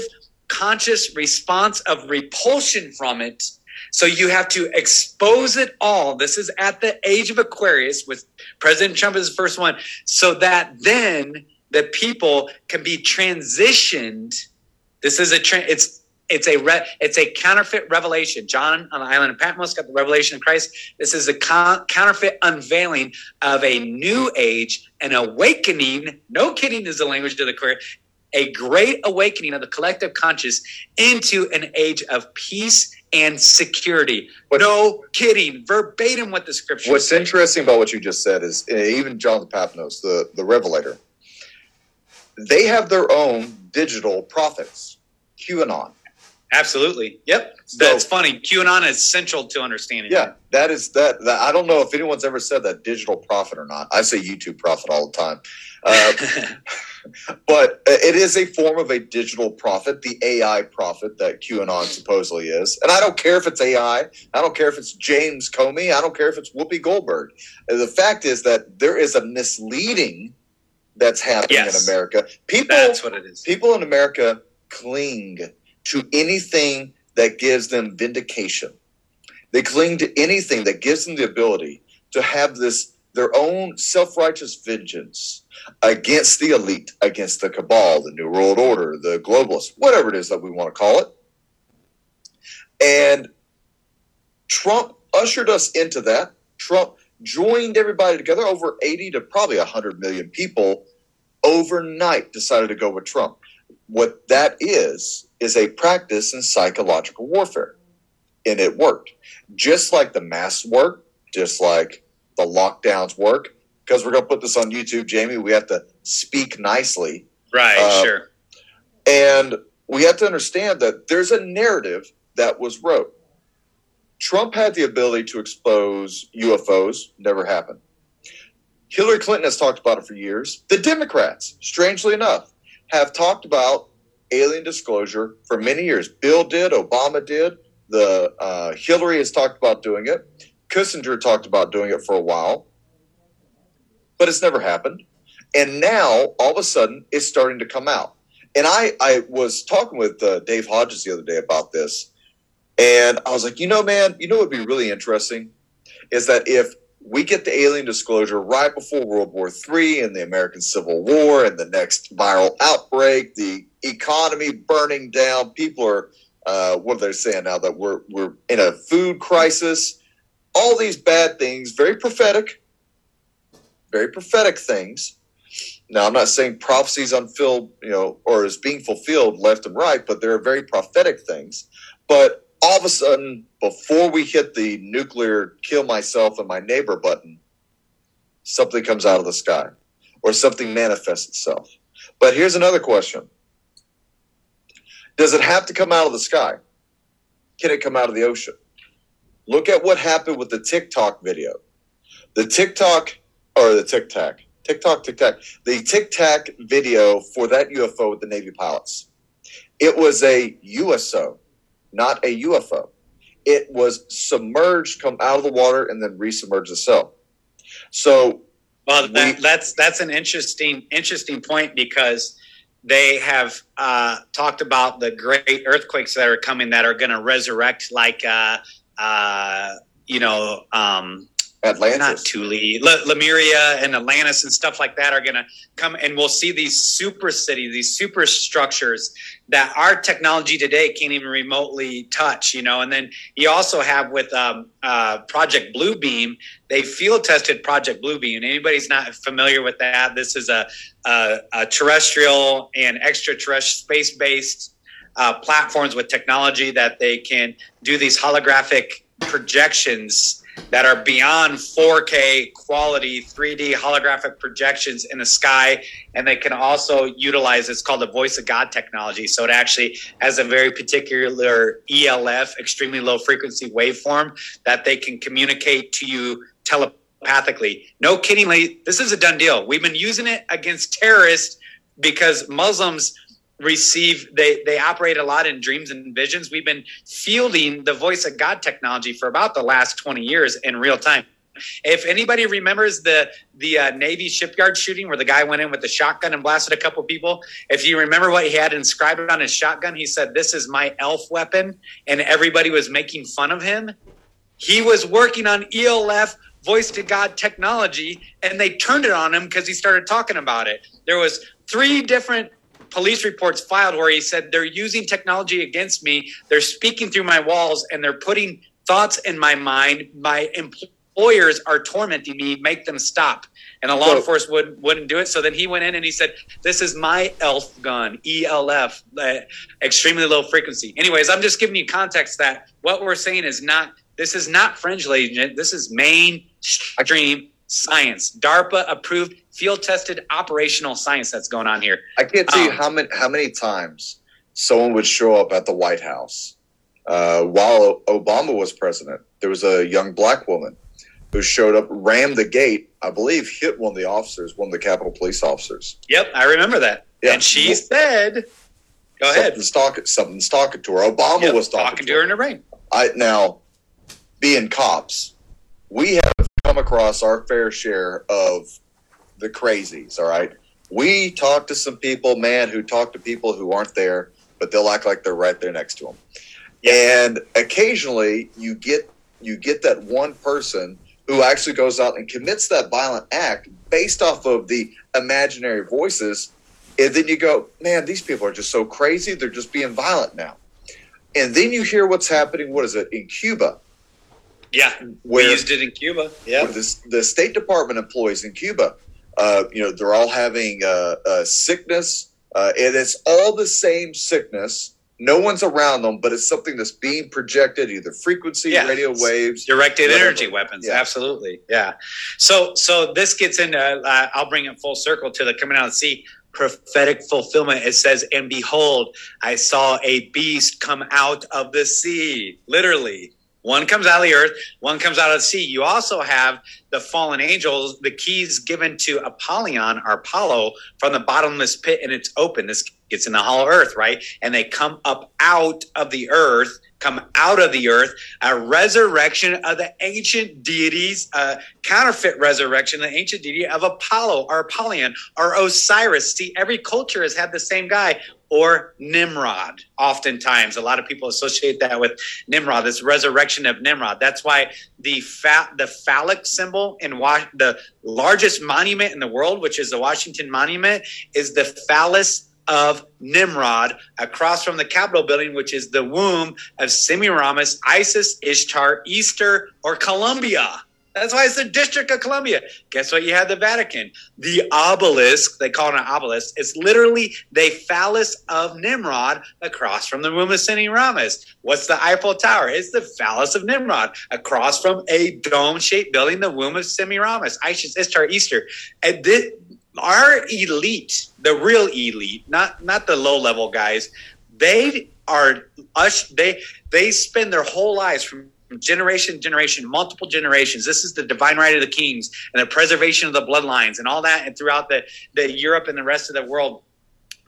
Speaker 13: conscious response of repulsion from it. So you have to expose it all. This is at the age of Aquarius with President Trump is the first one. So that then the people can be transitioned. This is a tra- it's it's a re- it's a counterfeit revelation. John on the island of Patmos got the revelation of Christ. This is a con- counterfeit unveiling of a new age, an awakening. No kidding is the language of the career. A great awakening of the collective conscious into an age of peace and security. no kidding, verbatim what the scripture.
Speaker 14: What's interesting about what you just said is uh, even John the Patmos, the, the Revelator, they have their own digital prophets, QAnon.
Speaker 13: Absolutely. Yep. That's funny. QAnon is central to understanding.
Speaker 14: Yeah, that is that, that. I don't know if anyone's ever said that digital prophet or not. I say YouTube prophet all the time. Uh, but it is a form of a digital prophet, the AI prophet that QAnon supposedly is. And I don't care if it's AI. I don't care if it's James Comey. I don't care if it's Whoopi Goldberg. Uh, The fact is that there is a misleading that's happening
Speaker 13: Yes.
Speaker 14: in America. People,
Speaker 13: That's what it is.
Speaker 14: people in America cling to anything that gives them vindication. They cling to anything that gives them the ability to have this their own self-righteous vengeance against the elite, against the cabal, the New World Order, the globalists, whatever it is that we want to call it. And Trump ushered us into that. Trump joined everybody together, over 80 to probably 100 million people overnight decided to go with Trump. What that is, is a practice in psychological warfare. And it worked. Just like the masks work, just like the lockdowns work, because we're going to put this on YouTube, Jamie, we have to speak nicely.
Speaker 13: Right,
Speaker 14: Uh,
Speaker 13: sure.
Speaker 14: And we have to understand that there's a narrative that was wrote. Trump had the ability to expose UFOs, never happened. Hillary Clinton has talked about it for years. The Democrats, strangely enough, have talked about alien disclosure for many years. Bill did, Obama did. The uh, Hillary has talked about doing it. Kissinger talked about doing it for a while, but it's never happened. And now, all of a sudden, it's starting to come out. And I, I was talking with uh, Dave Hodges the other day about this, and I was like, you know, man, you know what would be really interesting is that if we get the alien disclosure right before World War III and the American Civil War and the next viral outbreak, the economy burning down, people are uh, what are they saying now that we're we're in a food crisis, all these bad things, very prophetic, very prophetic things. Now, I'm not saying prophecies unfilled, you know, or is being fulfilled left and right, but there are very prophetic things. But all of a sudden, before we hit the nuclear kill myself and my neighbor button, something comes out of the sky or something manifests itself. But here's another question Does it have to come out of the sky? Can it come out of the ocean? Look at what happened with the TikTok video. The TikTok or the Tic Tac, TikTok, Tic Tac, the Tic Tac video for that UFO with the Navy pilots. It was a USO, not a UFO. It was submerged, come out of the water, and then resubmerged itself. So,
Speaker 13: well, that, that's that's an interesting interesting point because they have uh, talked about the great earthquakes that are coming that are going to resurrect, like uh, uh, you know, um,
Speaker 14: Atlantis,
Speaker 13: not Thule, Lemuria, and Atlantis, and stuff like that are going to come, and we'll see these super cities, these super structures that our technology today can't even remotely touch. You know, and then you also have with um, uh, Project Bluebeam, they field tested Project Bluebeam. And anybody's not familiar with that, this is a, a, a terrestrial and extraterrestrial space based uh, platforms with technology that they can do these holographic projections that are beyond 4K quality 3D holographic projections in the sky. And they can also utilize it's called the voice of God technology. So it actually has a very particular ELF, extremely low frequency waveform that they can communicate to you telepathically. No kiddingly, this is a done deal. We've been using it against terrorists because Muslims receive they they operate a lot in dreams and visions. We've been fielding the voice of god technology for about the last 20 years in real time. If anybody remembers the the uh, navy shipyard shooting where the guy went in with the shotgun and blasted a couple people if you remember what he had inscribed on his shotgun he said this is my elf weapon and everybody was making fun of him. He was working on elf voice to god technology and they turned it on him because he started talking about it. There was three different police reports filed where he said they're using technology against me. They're speaking through my walls and they're putting thoughts in my mind. My employers are tormenting me. Make them stop. And the law
Speaker 14: So-
Speaker 13: enforcement wouldn't, wouldn't do it. So then he went in and he said this is my elf gun elf uh, extremely low frequency. Anyways i'm just giving you context that what we're saying is not this is not fringe agent this is main mainstream science darpa approved field tested operational science that's going on here
Speaker 14: I can't tell you
Speaker 13: Um,
Speaker 14: how many how many times someone would show up at the White House uh, while Obama was president. There was a young black woman who showed up, rammed the gate. I believe hit one of the officers, one of the Capitol Police officers.
Speaker 13: Yep, I remember that.
Speaker 14: Yeah.
Speaker 13: And she said, "Go ahead."
Speaker 14: Talking. Something's talking to her. Obama
Speaker 13: Yep,
Speaker 14: was talking,
Speaker 13: talking to her in the rain.
Speaker 14: I now, being cops, we have come across our fair share of the crazies. All right, we talk to some people, man, who talk to people who aren't there, but they'll act like they're right there next to them. And occasionally, you get you get that one person who actually goes out and commits that violent act based off of the imaginary voices. And then you go, man, these people are just so crazy. They're just being violent now. And then you hear what's happening. What is it in Cuba?
Speaker 13: Yeah, we used it in Cuba. Yeah,
Speaker 14: this, the State Department employees in Cuba, uh, you know, they're all having uh, uh, sickness, uh, and it's all the same sickness. No one's around them, but it's something that's being projected, either frequency,
Speaker 13: Yeah.
Speaker 14: radio waves,
Speaker 13: directed
Speaker 14: whatever.
Speaker 13: energy weapons.
Speaker 14: Yeah.
Speaker 13: Absolutely. Yeah. So, so this gets into. Uh, I'll bring it full circle to the coming out of the sea prophetic fulfillment. It says, "And behold, I saw a beast come out of the sea." Literally, One comes out of the earth, one comes out of the sea. You also have the fallen angels, the keys given to Apollyon or Apollo from the bottomless pit, and it's open. This gets in the hollow earth, right? And they come up out of the earth, come out of the earth, a resurrection of the ancient deities, a counterfeit resurrection, the ancient deity of Apollo or Apollyon or Osiris. See, every culture has had the same guy or Nimrod. Oftentimes, a lot of people associate that with Nimrod, this resurrection of Nimrod. That's why the fa- the phallic symbol in wa- the largest monument in the world, which is the Washington Monument, is the phallus of Nimrod across from the Capitol building, which is the womb of Semiramis, Isis, Ishtar, Easter, or Columbia. That's why it's the District of Columbia. Guess what? You have the Vatican. The obelisk, they call it an obelisk, it's literally the phallus of Nimrod across from the womb of Semiramis. What's the Eiffel Tower? It's the phallus of Nimrod across from a dome shaped building, the womb of Semiramis, Isis, Ishtar, Easter. And this, our elite, the real elite, not not the low level guys, they are us. They they spend their whole lives from generation to generation, multiple generations. This is the divine right of the kings and the preservation of the bloodlines and all that, and throughout the the Europe and the rest of the world.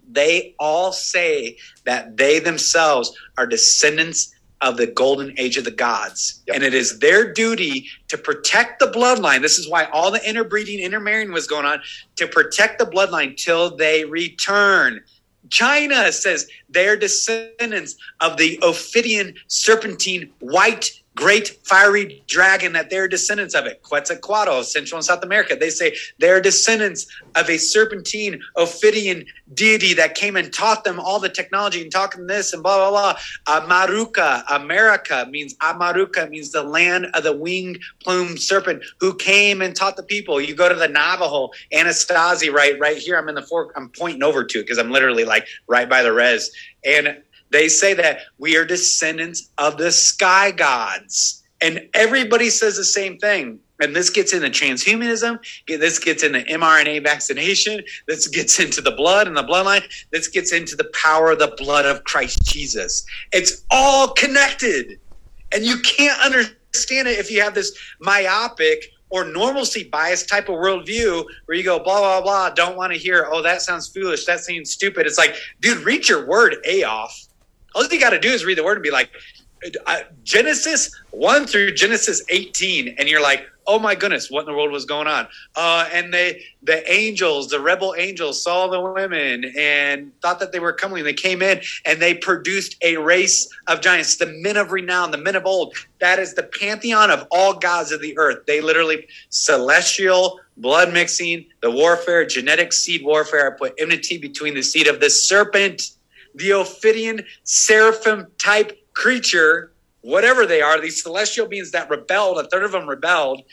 Speaker 13: They all say that they themselves are descendants of the golden age of the gods. And it is their duty to protect the bloodline. This is why all the interbreeding, intermarrying was going on to protect the bloodline till they return. China says they're descendants of the Ophidian serpentine white great fiery dragon that they're descendants of it. Quetzalcoatl, Central and South America. They say they're descendants of a serpentine Ophidian deity that came and taught them all the technology and taught them this and blah, blah, blah. Amaruka, America means Amaruka means the land of the winged plumed serpent who came and taught the people. You go to the Navajo, Anasazi, right, right here. I'm in the fork. I'm pointing over to it because I'm literally like right by the res. And they say that we are descendants of the sky gods. And everybody says the same thing. And this gets into transhumanism. This gets into mRNA vaccination. This gets into the blood and the bloodline. This gets into the power of the blood of Christ Jesus. It's all connected. And you can't understand it if you have this myopic or normalcy bias type of worldview where you go blah blah blah don't want to hear oh that sounds foolish that seems stupid it's like dude read your word a off all you got to do is read the word and be like, uh, Genesis 1 through Genesis 18. And you're like, oh my goodness, what in the world was going on? Uh, and they, the angels, the rebel angels saw the women and thought that they were comely. They came in and they produced a race of giants, the men of renown, the men of old. That is the pantheon of all gods of the earth. They literally celestial blood mixing, the warfare, genetic seed warfare. I put enmity between the seed of the serpent the Ophidian seraphim type creature, whatever they are, these celestial beings that rebelled, a third of them rebelled.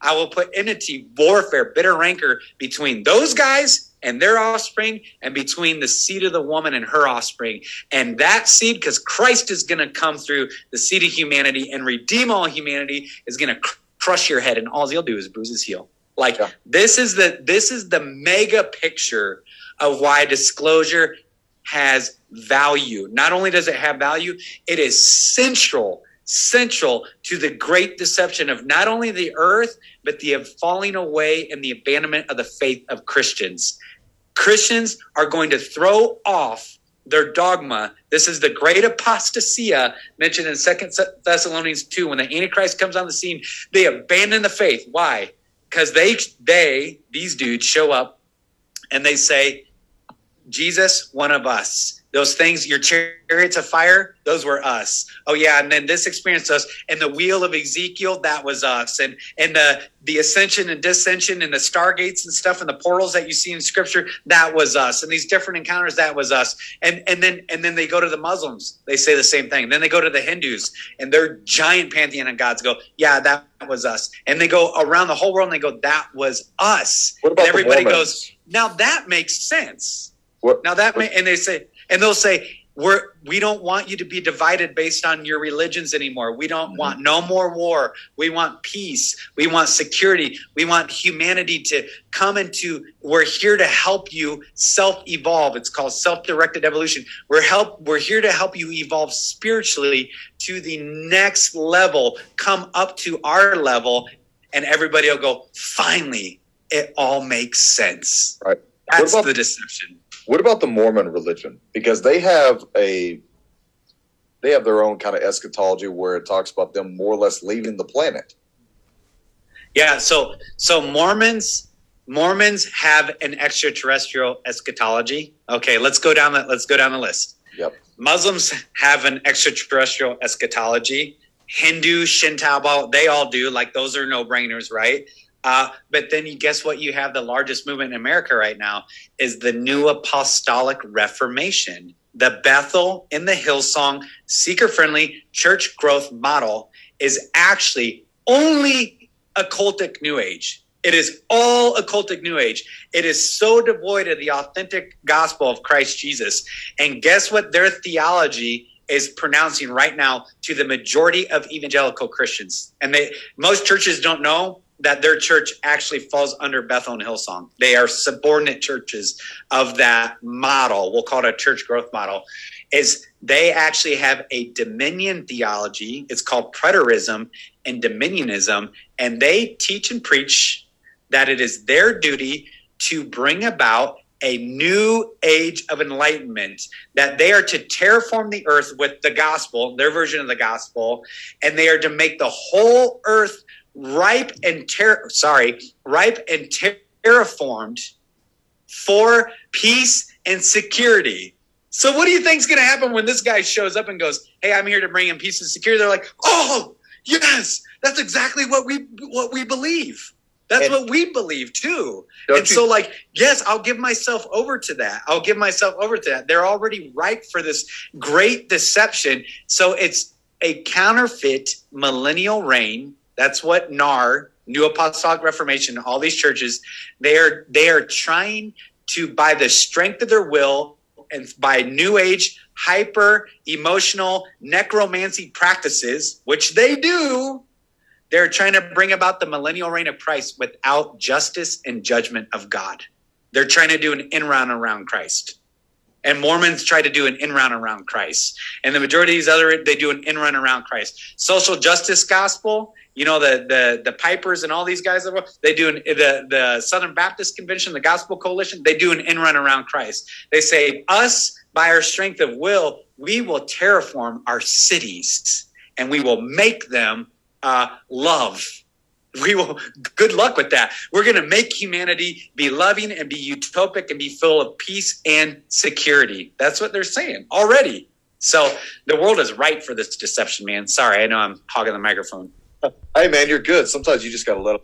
Speaker 13: I will put enmity, warfare, bitter rancor between those guys and their offspring and between the seed of the woman and her offspring. And that seed, because Christ is going to come through the seed of humanity and redeem all humanity, is going to cr- crush your head, and all he'll do is bruise his heel. Like yeah. this is the this is the mega picture of why disclosure has value. Not only does it have value, it is central, central to the great deception of not only the earth, but the falling away and the abandonment of the faith of Christians. Christians are going to throw off their dogma. This is the great apostasia uh, mentioned in Second Thessalonians 2. When the Antichrist comes on the scene, they abandon the faith. Why? Because they, they, these dudes show up and they say, Jesus, one of us. Those things, your chariots of fire, those were us. Oh yeah, and then this experience us, and the wheel of Ezekiel, that was us, and and the the ascension and descension and the stargates and stuff and the portals that you see in Scripture, that was us, and these different encounters, that was us. And and then and then they go to the Muslims, they say the same thing. Then they go to the Hindus, and their giant pantheon of gods go, yeah, that was us. And they go around the whole world and they go, that was us.
Speaker 14: What about
Speaker 13: and everybody goes, now that makes sense
Speaker 14: what,
Speaker 13: now that may, and they say, and they'll say, we're we don't want you to be divided based on your religions anymore. We don't mm-hmm. want no more war. We want peace. We want security. We want humanity to come into we're here to help you self evolve it's called self directed evolution. We're help we're here to help you evolve spiritually to the next level. Come up to our level and everybody will go finally it all makes sense.
Speaker 14: Right.
Speaker 13: That's
Speaker 14: about-
Speaker 13: the deception
Speaker 14: What about the Mormon religion? Because they have a they have their own kind of eschatology where it talks about them more or less leaving the planet.
Speaker 13: Yeah, so so Mormons Mormons have an extraterrestrial eschatology. Okay, let's go down that let's go down the list.
Speaker 14: Yep.
Speaker 13: Muslims have an extraterrestrial eschatology. Hindu, Shinto, they all do. Like those are no brainers, right? Uh, but then you guess what? You have the largest movement in America right now is the New Apostolic Reformation, the Bethel in the Hillsong seeker friendly church growth model is actually only occultic New Age. It is all occultic New Age. It is so devoid of the authentic gospel of Christ Jesus. And guess what? Their theology is pronouncing right now to the majority of evangelical Christians. And they most churches don't know that their church actually falls under Bethel and Hillsong. They are subordinate churches of that model. We'll call it a church growth model. Is they actually have a dominion theology. It's called preterism and dominionism, and they teach and preach that it is their duty to bring about a new age of enlightenment, that they are to terraform the earth with the gospel, their version of the gospel, and they are to make the whole earth ripe and ter- sorry, ripe and ter- terraformed for peace and security. So what do you think's going to happen when this guy shows up and goes, "Hey, I'm here to bring in peace and security"? They're like, "Oh, yes, that's exactly what we what we believe. That's
Speaker 14: And-
Speaker 13: what we believe too." And
Speaker 14: you-
Speaker 13: so, like, yes, I'll give myself over to that. I'll give myself over to that. They're already ripe for this great deception. So it's a counterfeit millennial reign. That's what NAR, New Apostolic Reformation, all these churches, they are they are trying to by the strength of their will and by new age hyper emotional necromancy practices, which they do, they're trying to bring about the millennial reign of Christ without justice and judgment of God. They're trying to do an in round around Christ. And Mormons try to do an in run around Christ. And the majority of these other they do an in run around Christ. Social justice gospel, you know, the the the Pipers and all these guys they do an, the the Southern Baptist Convention, the Gospel Coalition, they do an in run around Christ. They say, Us by our strength of will, we will terraform our cities and we will make them uh, love. We will good luck with that. We're going to make humanity be loving and be utopic and be full of peace and security. That's what they're saying already. So the world is ripe for this deception man. Sorry i know i'm hogging the microphone
Speaker 14: Hey man, you're good. Sometimes you just gotta let them.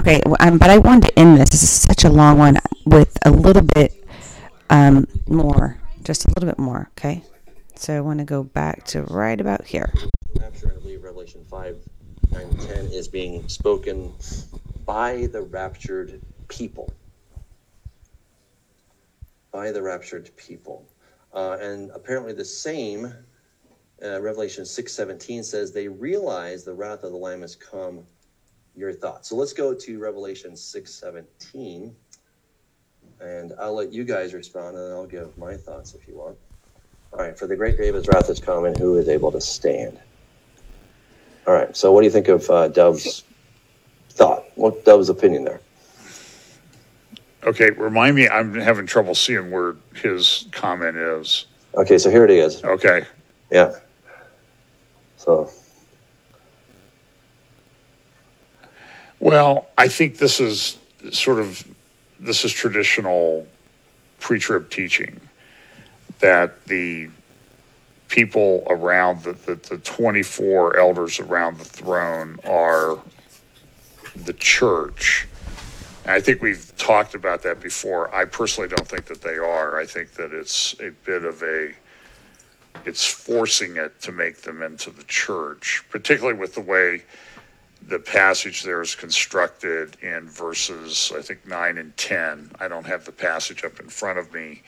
Speaker 1: Okay, um, but I wanted to end this. This is such a long one with a little bit um, more, just a little bit more. Okay, so I want to go back to right about here.
Speaker 3: rapture, and I believe Revelation 5, 9, 10 is being spoken by the raptured people. By the raptured people. Uh, and apparently the same, uh, Revelation 6.17 says, they realize the wrath of the Lamb has come. Your thoughts. So let's go to Revelation 6.17. And I'll let you guys respond, and I'll give my thoughts if you want. All right, for the great day of his wrath has come, and who is able to stand? All right, so what do you think of uh, Dove's thought? What Dove's opinion there?
Speaker 5: Okay, remind me, I'm having trouble seeing where his comment is.
Speaker 3: Okay, so here it is.
Speaker 5: Okay.
Speaker 3: Yeah. So,
Speaker 5: Well, I think this is sort of this is traditional pre-trib teaching that the people around the, the, the 24 elders around the throne are the church. I think we've talked about that before. I personally don't think that they are. I think that it's a bit of a it's forcing it to make them into the church, particularly with the way the passage there is constructed in verses, I think, 9 and 10. I don't have the passage up in front of me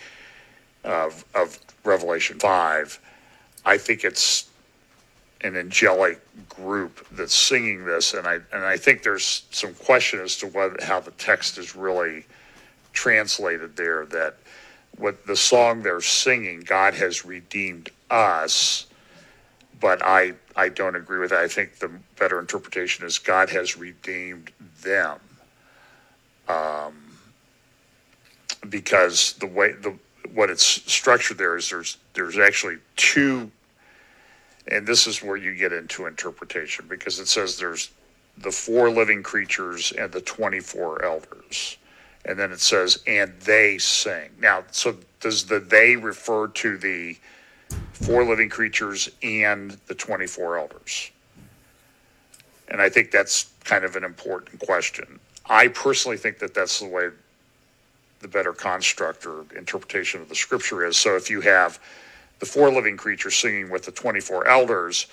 Speaker 5: of, of Revelation 5. I think it's an angelic group that's singing this, and I and I think there's some question as to what how the text is really translated there. That what the song they're singing, God has redeemed us, but I I don't agree with that. I think the better interpretation is God has redeemed them, um, because the way the what it's structured there is there's there's actually two and this is where you get into interpretation because it says there's the four living creatures and the 24 elders. And then it says and they sing. Now so does the they refer to the four living creatures and the 24 elders? And i think that's kind of an important question. I personally think that that's the way the better construct or interpretation of the scripture is. So if you have the four living creatures singing with the 24 elders,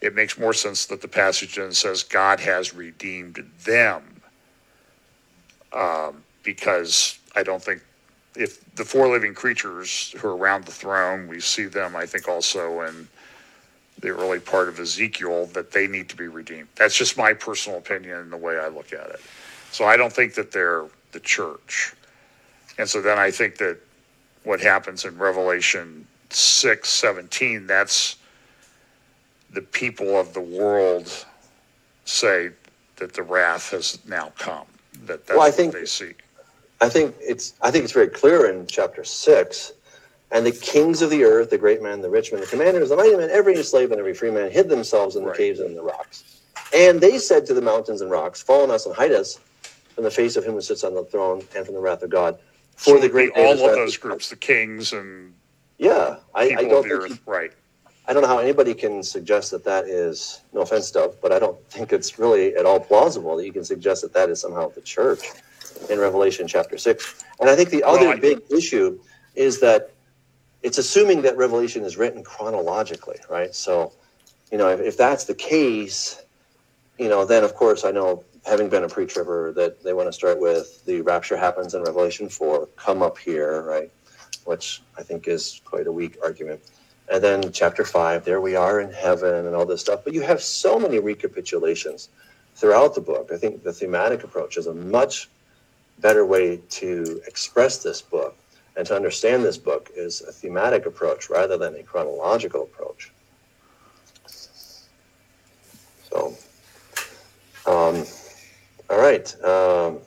Speaker 5: it makes more sense that the passage then says God has redeemed them. Um, because I don't think if the four living creatures who are around the throne, we see them, I think, also in the early part of Ezekiel, that they need to be redeemed. That's just my personal opinion and the way I look at it. So I don't think that they're the church. And so then I think that what happens in Revelation 6 17, that's the people of the world say that the wrath has now come. That that's
Speaker 15: Well, I
Speaker 5: what
Speaker 15: think-
Speaker 5: they see.
Speaker 15: I think it's I think it's very clear in chapter six. And the kings of the earth, the great men, the rich men, the commanders, the mighty men, every slave and every free man hid themselves in the caves and in the rocks. And they said to the mountains and rocks, Fall on us and hide us from the face of him who sits on the throne and from the wrath of God. For
Speaker 5: it
Speaker 15: the great
Speaker 5: all
Speaker 15: of
Speaker 5: those groups, the kings and
Speaker 15: Yeah, I, I don't think
Speaker 5: right?
Speaker 15: I don't know how anybody can suggest that that is, no offense, Dove, but I don't think it's really at all plausible that you can suggest that that is somehow the church in Revelation chapter 6. And I think the other
Speaker 5: Well,
Speaker 15: big issue is that it's assuming that Revelation is written chronologically, right? So, you know, if, if that's the case, you know, then of course I know, having been a pre-tribber, that they want to start with the rapture happens in Revelation 4, come up here, right? Which I think is quite a weak argument. And then chapter five, there we are in heaven and all this stuff. But you have so many recapitulations throughout the book. I think the thematic approach is a much better way to express this book and to understand this book is a thematic approach rather than a chronological approach. So, um, all right. Um,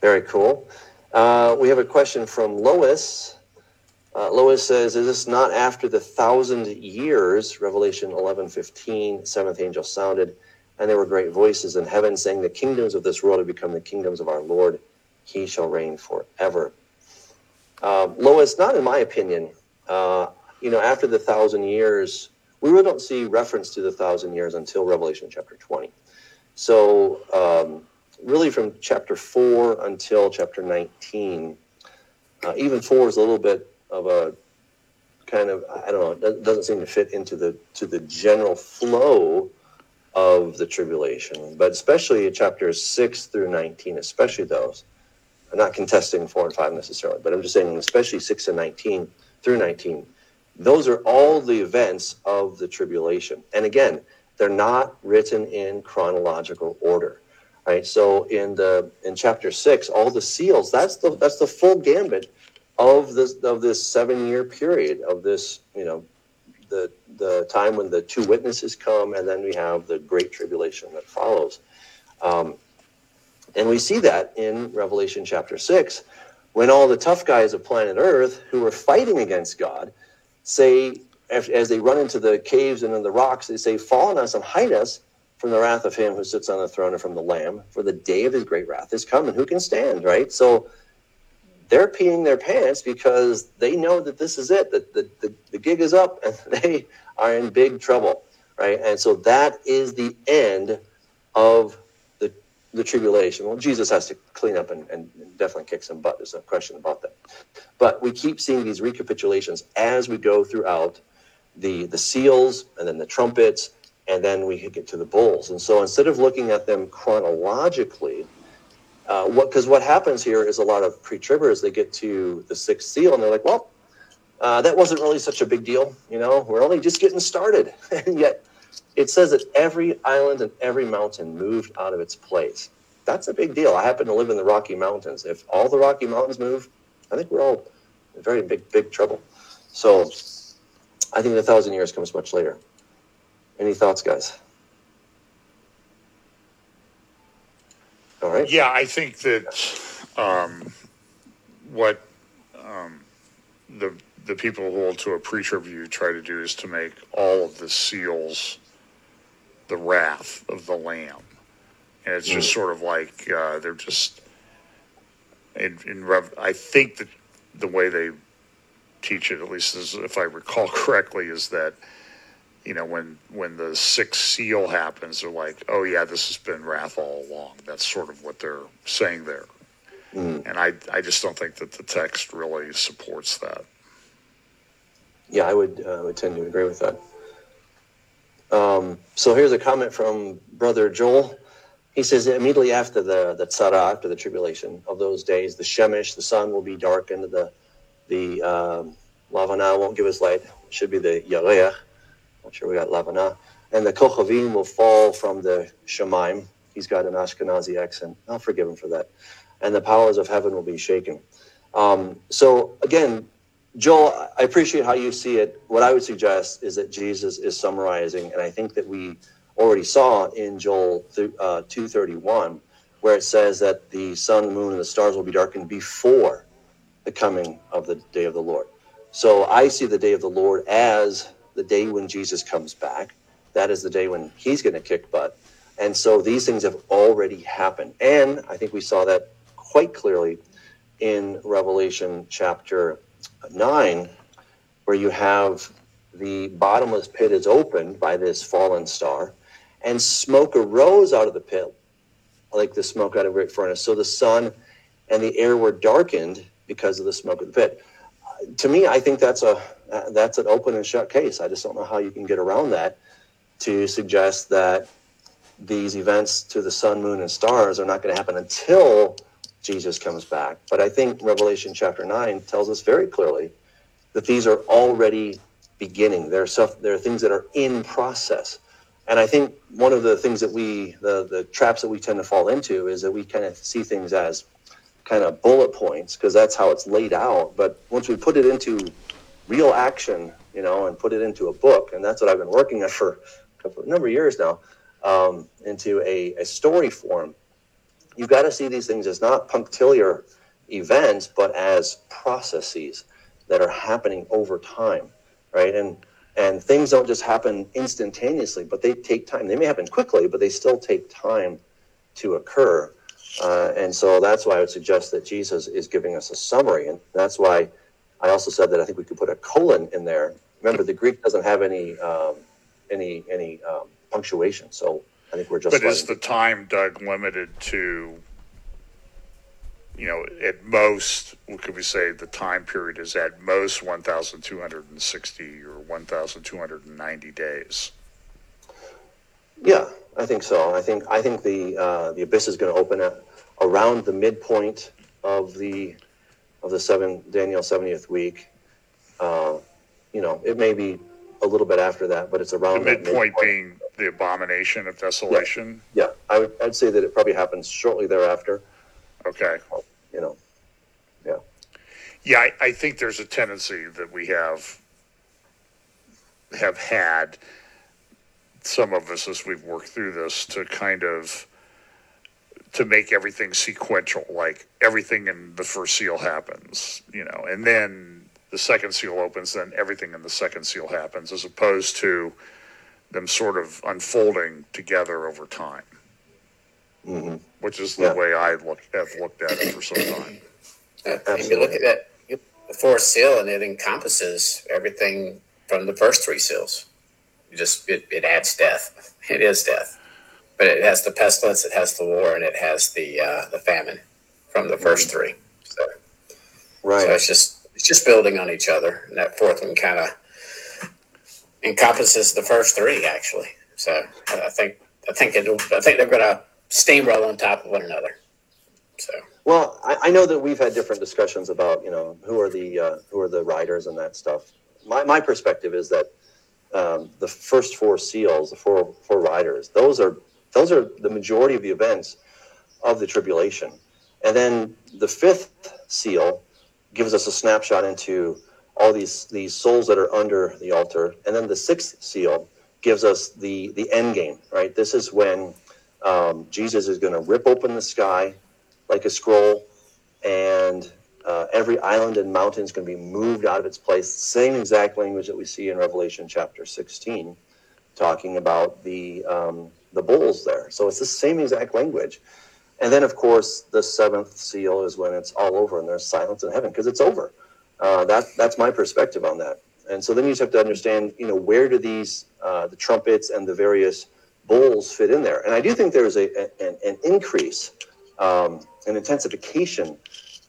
Speaker 15: very cool. Uh, we have a question from Lois. Uh, Lois says, Is this not after the thousand years? Revelation 11 15, seventh angel sounded, and there were great voices in heaven saying, The kingdoms of this world have become the kingdoms of our Lord. He shall reign forever. Uh, Lois, not in my opinion. Uh, you know, after the thousand years, we really don't see reference to the thousand years until Revelation chapter 20. So, um, really from chapter 4 until chapter 19, uh, even 4 is a little bit of a kind of I don't know. It doesn't- seem to fit into the to the general flow of the tribulation, but especially chapters six through nineteen, especially those. I'm not contesting four and five necessarily, but I'm just saying, especially six and nineteen through nineteen. Those are all the events of the tribulation, and again, they're not written in chronological order. Right. So in the in chapter six, all the seals. That's the that's the full gambit of this of this seven year period of this you know the the time when the two witnesses come and then we have the great tribulation that follows um, and we see that in revelation chapter 6 when all the tough guys of planet earth who are fighting against god say as they run into the caves and in the rocks they say fall on us and hide us from the wrath of him who sits on the throne and from the lamb for the day of his great wrath is come and who can stand right so they're peeing their pants because they know that this is it, that the, the, the gig is up and they are in big trouble, right? And so that is the end of the, the tribulation. Well, Jesus has to clean up and, and definitely kick some butt. There's no question about that. But we keep seeing these recapitulations as we go throughout the, the seals and then the trumpets and then we get to the bulls. And so instead of looking at them chronologically, uh, what because what happens here is a lot of pre-tribbers they get to the sixth seal and they're like, well, uh, that wasn't really such a big deal, you know. We're only just getting started, and yet it says that every island and every mountain moved out of its place. That's a big deal. I happen to live in the Rocky Mountains. If all the Rocky Mountains move, I think we're all in very big, big trouble. So I think the thousand years comes much later. Any thoughts, guys? All right.
Speaker 5: Yeah, I think that um, what um, the the people who hold to a pre-trib view try to do is to make all of the seals the wrath of the Lamb, and it's just sort of like uh, they're just in, in Rev- I think that the way they teach it, at least as if I recall correctly, is that you know when when the sixth seal happens, they're like, oh yeah, this has been wrath all along. That's sort of what they're saying there, and I I just don't think that the text really supports that.
Speaker 15: Yeah, I would uh, would tend to agree with that. Um, so here's a comment from Brother Joel. He says immediately after the the tzara, after the tribulation of those days, the shemesh, the sun will be darkened, the the um, lavana won't give us light. It should be the yareach. Not sure we got lavana, and the kochavim will fall from the shemaim. He's got an Ashkenazi accent. I'll forgive him for that. And the powers of heaven will be shaken. Um, so again, Joel, I appreciate how you see it. What I would suggest is that Jesus is summarizing, and I think that we already saw in Joel th- uh, 231, where it says that the sun, moon, and the stars will be darkened before the coming of the day of the Lord. So I see the day of the Lord as the day when Jesus comes back. That is the day when he's going to kick butt. And so these things have already happened. And I think we saw that quite clearly in Revelation chapter 9, where you have the bottomless pit is opened by this fallen star, and smoke arose out of the pit, like the smoke out of a great furnace. So the sun and the air were darkened because of the smoke of the pit. To me, I think that's a uh, that's an open and shut case. I just don't know how you can get around that to suggest that these events to the sun, moon, and stars are not going to happen until Jesus comes back. But I think Revelation chapter 9 tells us very clearly that these are already beginning. There are, stuff, there are things that are in process. And I think one of the things that we, the, the traps that we tend to fall into is that we kind of see things as kind of bullet points because that's how it's laid out. But once we put it into real action, you know, and put it into a book, and that's what I've been working on for a couple, number of years now, um, into a, a story form, you've got to see these things as not punctiliar events, but as processes that are happening over time, right? And and things don't just happen instantaneously, but they take time. They may happen quickly, but they still take time to occur. Uh, and so that's why I would suggest that Jesus is giving us a summary, and that's why I also said that I think we could put a colon in there. Remember, the Greek doesn't have any um, any any um, punctuation, so I think we're just.
Speaker 5: But is the time, Doug, limited to, you know, at most, what could we say the time period is at most 1,260 or 1,290 days?
Speaker 15: Yeah, I think so. I think I think the uh, the abyss is going to open at around the midpoint of the of the seven Daniel seventieth week. Uh, you know, it may be a little bit after that, but it's around the
Speaker 5: midpoint being the abomination of desolation.
Speaker 15: Yeah, I would I'd say that it probably happens shortly thereafter.
Speaker 5: Okay.
Speaker 15: You know,
Speaker 5: Yeah, I, I think there's a tendency that we have have had some of us as we've worked through this to kind of to make everything sequential, like everything in the first seal happens, you know, and then the second seal opens, then everything in the second seal happens, as opposed to them sort of unfolding together over time,
Speaker 15: mm-hmm.
Speaker 5: which is the
Speaker 15: Yeah.
Speaker 5: way I look have looked at it for some time.
Speaker 4: If you look at that, the fourth seal, and it encompasses everything from the first three seals. You just it, it adds death. It is death, but it has the pestilence, it has the war, and it has the uh, the famine from the first three. So,
Speaker 15: right.
Speaker 4: so it's just it's just building on each other, and that fourth one kind of encompasses the first three actually. So I think I think it'll, I think they're going to steamroll on top of one another. So
Speaker 15: Well, I, I know that we've had different discussions about you know who are the uh, who are the riders and that stuff. My my perspective is that um, the first four seals, the four four riders, those are those are the majority of the events of the tribulation, and then the fifth seal gives us a snapshot into all these these souls that are under the altar, and then the sixth seal gives us the the end game. Right, this is when um, Jesus is going to rip open the sky like a scroll, and uh, every island and mountain is going to be moved out of its place. Same exact language that we see in Revelation chapter 16, talking about the um, the bulls there. So it's the same exact language. And then, of course, the seventh seal is when it's all over and there's silence in heaven because it's over. Uh, that that's my perspective on that. And so then you just have to understand, you know, where do these uh, the trumpets and the various bulls fit in there? And I do think there is a, a an, an increase um, an intensification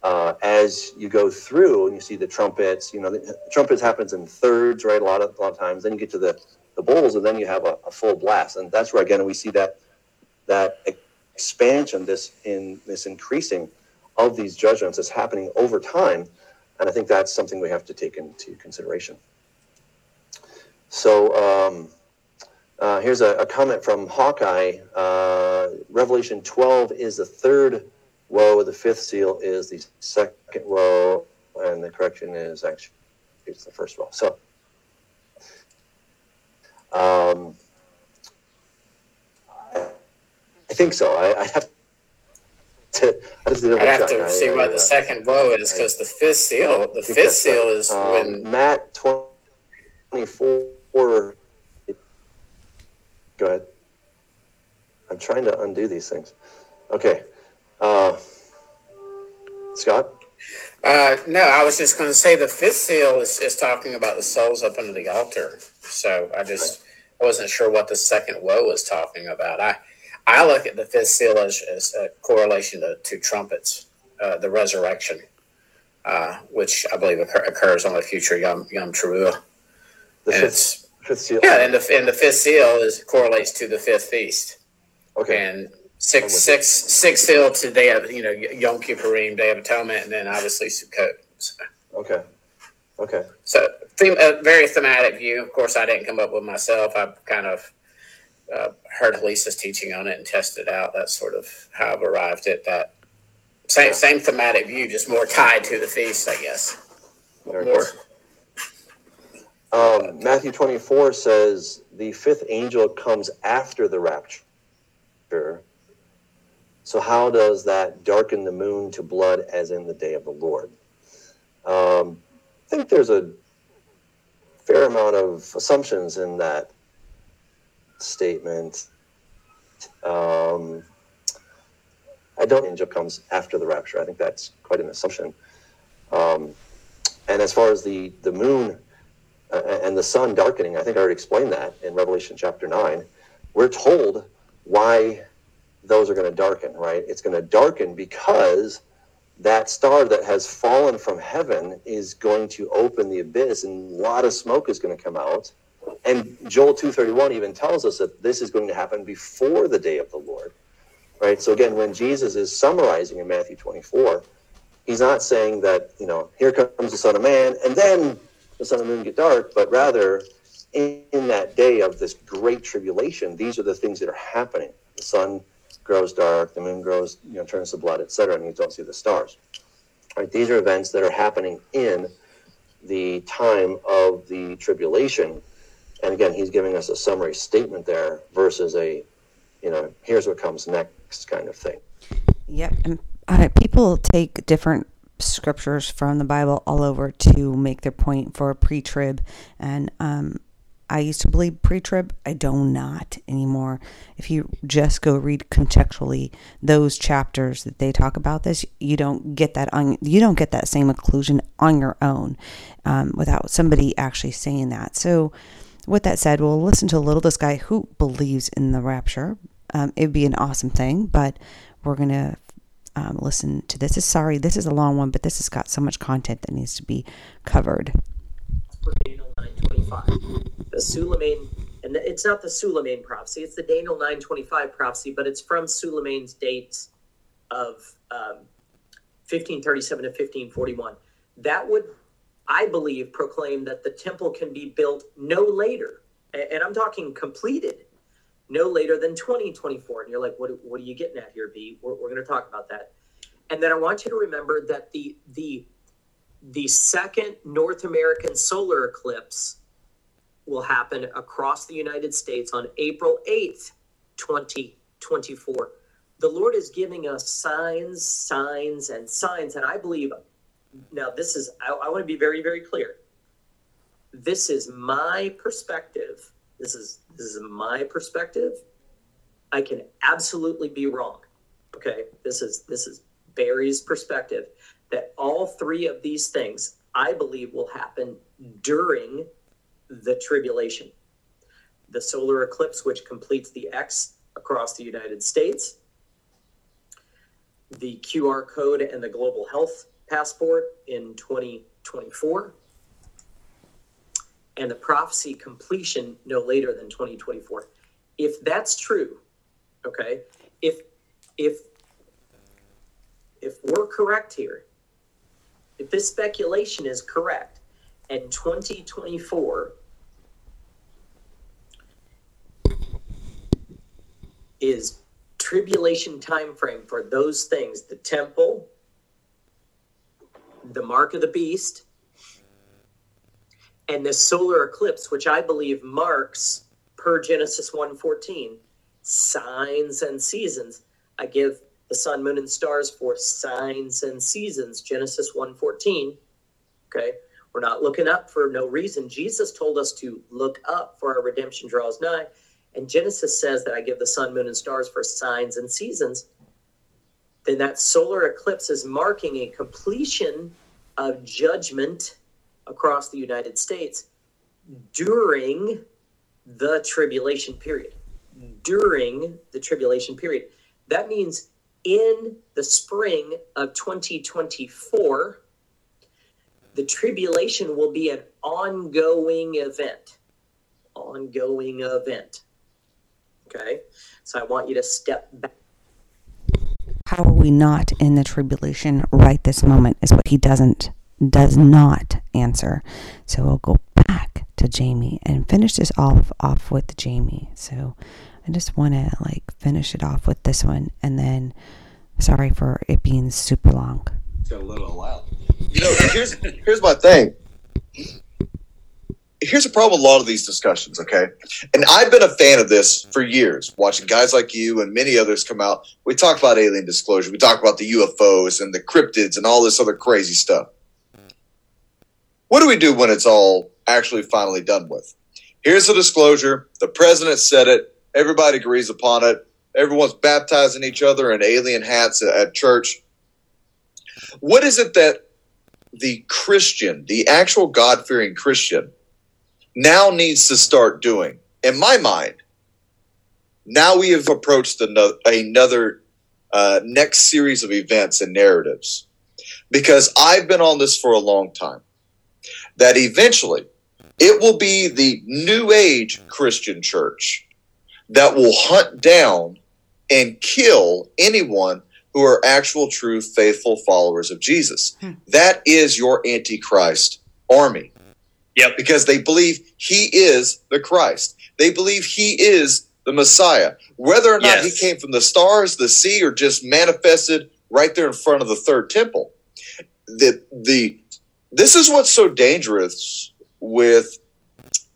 Speaker 15: uh, as you go through and you see the trumpets. You know, the, the trumpets happens in thirds, right? A lot of a lot of times. Then you get to the the bowls, and then you have a, a full blast, and that's where again we see that that expansion, this in this increasing of these judgments is happening over time, and I think that's something we have to take into consideration. So. Um, uh, here's a, a, comment from Hawkeye. Uh, Revelation 12 is the third woe. The fifth seal is the second woe, and the correction is actually it's the first woe. So, um, I think so. I, I have
Speaker 4: to. I have to, have to see what the second woe is because the fifth seal. The fifth seal is um, when
Speaker 15: Matt 24 Go ahead. I'm trying to undo these things. Okay. Uh, Scott?
Speaker 4: Uh, no, I was just going to say the fifth seal is, is talking about the souls up under the altar. So I just I wasn't sure what the second woe was talking about. I I look at the fifth seal as, as a correlation to, to trumpets, uh, the resurrection, uh, which I believe occur, occurs on the future Yom Yom Teruah.
Speaker 15: The fifth, fifth seal.
Speaker 4: Yeah, and the and the fifth seal is correlates to the fifth feast.
Speaker 15: Okay.
Speaker 4: And six six six seal to day of you know Yom Kippurim, Day of Atonement, and then obviously Sukkot. So.
Speaker 15: Okay. Okay.
Speaker 4: So theme, a very thematic view. Of course, I didn't come up with myself. I kind of uh, heard Lisa's teaching on it and tested it out. That's sort of how I've arrived at that same same thematic view, just more tied to the feast, I guess.
Speaker 15: Very more. Um, Matthew 24 says the fifth angel comes after the rapture. So, how does that darken the moon to blood as in the day of the Lord? Um, I think there's a fair amount of assumptions in that statement. Um, I don't think angel comes after the rapture. I think that's quite an assumption. Um, and as far as the, the moon uh, and the sun darkening. I think I already explained that in Revelation chapter 9. We're told why those are going to darken, right? It's going to darken because that star that has fallen from heaven is going to open the abyss and a lot of smoke is going to come out. And Joel 231 even tells us that this is going to happen before the day of the Lord. Right? So again, when Jesus is summarizing in Matthew 24, he's not saying that, you know, here comes the Son of Man, and then the sun and moon get dark, but rather in, in that day of this great tribulation, these are the things that are happening. The sun grows dark, the moon grows, you know, turns to blood, etc., and you don't see the stars. Right? These are events that are happening in the time of the tribulation. And again, he's giving us a summary statement there versus a, you know, here's what comes next kind of thing.
Speaker 1: Yep. And uh, people take different scriptures from the Bible all over to make their point for pre-trib, and um, I used to believe pre-trib. I do not anymore. If you just go read contextually those chapters that they talk about this, you don't get that on. You don't get that same conclusion on your own um, without somebody actually saying that. So, with that said, we'll listen to a little this guy who believes in the rapture. Um, it'd be an awesome thing, but we're gonna um, listen to this. Is sorry, this is a long one, but this has got so much content that needs to be covered.
Speaker 6: The Suleiman and it's not the Suleiman prophecy; it's the Daniel nine twenty five prophecy, but it's from Suleiman's dates of um, fifteen thirty seven to fifteen forty one. That would, I believe, proclaim that the temple can be built no later, and I'm talking completed, no later than twenty twenty four. And you're like, what What are you getting at here, B? We're, we're going to talk about that. And then I want you to remember that the the the second North American solar eclipse will happen across the United States on April 8th, 2024. The Lord is giving us signs, signs, and signs. And I believe, now, this is, I, I want to be very, very clear. This is my perspective. This is, this is my perspective. I can absolutely be wrong. Okay. This is, this is Barry's perspective that all three of these things I believe will happen during the tribulation. The solar eclipse, which completes the X across the United States, the QR code and the global health passport in 2024, and the prophecy completion no later than 2024. If that's true, okay, if if if we're correct here, if this speculation is correct, and 2024 is tribulation time frame for those things. The temple the mark of the beast and this solar eclipse which i believe marks per genesis 1.14 signs and seasons. I give the sun moon and stars for signs and seasons genesis 1.14 okay? We're not looking up for no reason. Jesus told us to look up for our redemption draws nigh and genesis says that i give the sun moon and stars for signs and seasons then that solar eclipse is marking a completion of judgment across the united states during the tribulation period during the tribulation period that means in the spring of 2024 the tribulation will be an ongoing event. Ongoing event. Okay? So I want you to step back.
Speaker 1: How are we not in the tribulation right this moment is what he doesn't does not answer. So we'll go back to Jamie and finish this off off with Jamie. So I just want to like finish it off with this one and then sorry for it being super long.
Speaker 16: It's got a little loud.
Speaker 14: You know, here's here's my thing. Here's a problem with a lot of these discussions, okay? And I've been a fan of this for years, watching guys like you and many others come out. We talk about alien disclosure, we talk about the UFOs and the cryptids and all this other crazy stuff. What do we do when it's all actually finally done with? Here's the disclosure. The president said it. Everybody agrees upon it. Everyone's baptizing each other in alien hats at church. What is it that the Christian, the actual God fearing Christian, now needs to start doing? In my mind, now we have approached another, another uh, next series of events and narratives because I've been on this for a long time. That eventually it will be the new age Christian church that will hunt down and kill anyone who are actual, true, faithful followers of Jesus. That is your Antichrist army.
Speaker 13: Yep.
Speaker 14: Because they believe he is the Christ. They believe he is the Messiah. Whether or not
Speaker 13: Yes.
Speaker 14: he came from the stars, the sea, or just manifested right there in front of the third temple. The the this is what's so dangerous with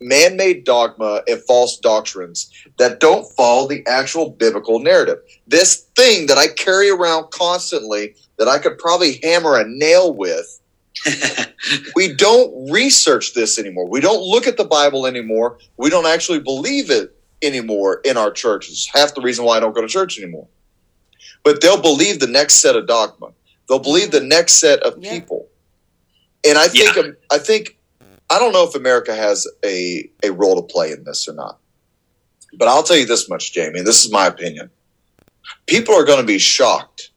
Speaker 14: man-made dogma and false doctrines that don't follow the actual biblical narrative. This thing that I carry around constantly that I could probably hammer a nail with. we don't research this anymore. We don't look at the Bible anymore. We don't actually believe it anymore in our churches. Half the reason why I don't go to church anymore. But they'll believe the next set of dogma. They'll believe the next set of people. And I think I think I don't know if America has a, a role to play in this or not. But I'll tell you this much, Jamie, and this is my opinion. People are going to be shocked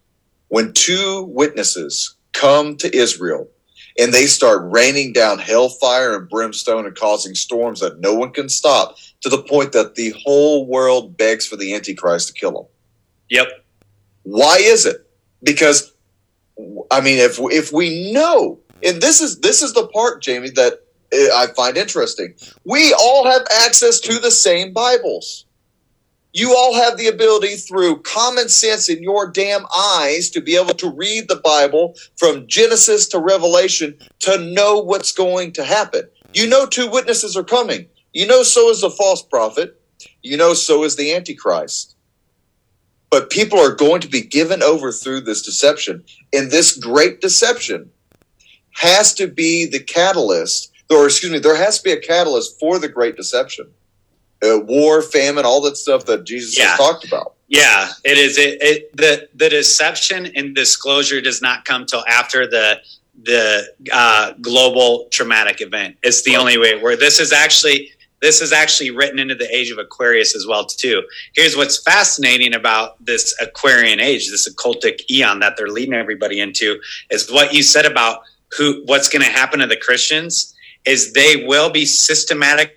Speaker 14: when two witnesses come to Israel and they start raining down hellfire and brimstone and causing storms that no one can stop to the point that the whole world begs for the Antichrist to kill them.
Speaker 13: Yep.
Speaker 14: Why is it? Because I mean, if if we know, and this is this is the part, Jamie, that eh, I find interesting. We all have access to the same Bibles. You all have the ability through common sense in your damn eyes to be able to read the Bible from Genesis to Revelation to know what's going to happen. You know, two witnesses are coming. You know, so is the false prophet. You know, so is the Antichrist. But people are going to be given over through this deception. And this great deception has to be the catalyst, or excuse me, there has to be a catalyst for the great deception. Uh, war, famine, all that stuff that Jesus
Speaker 13: Yeah.
Speaker 14: has talked about.
Speaker 13: Yeah, it is. It, it the the deception and disclosure does not come till after the the uh, global traumatic event. It's the only way. Where this is actually this is actually written into the age of Aquarius as well too. Here's what's fascinating about this Aquarian age, this occultic eon that they're leading everybody into, is what you said about who what's going to happen to the Christians is they will be systematically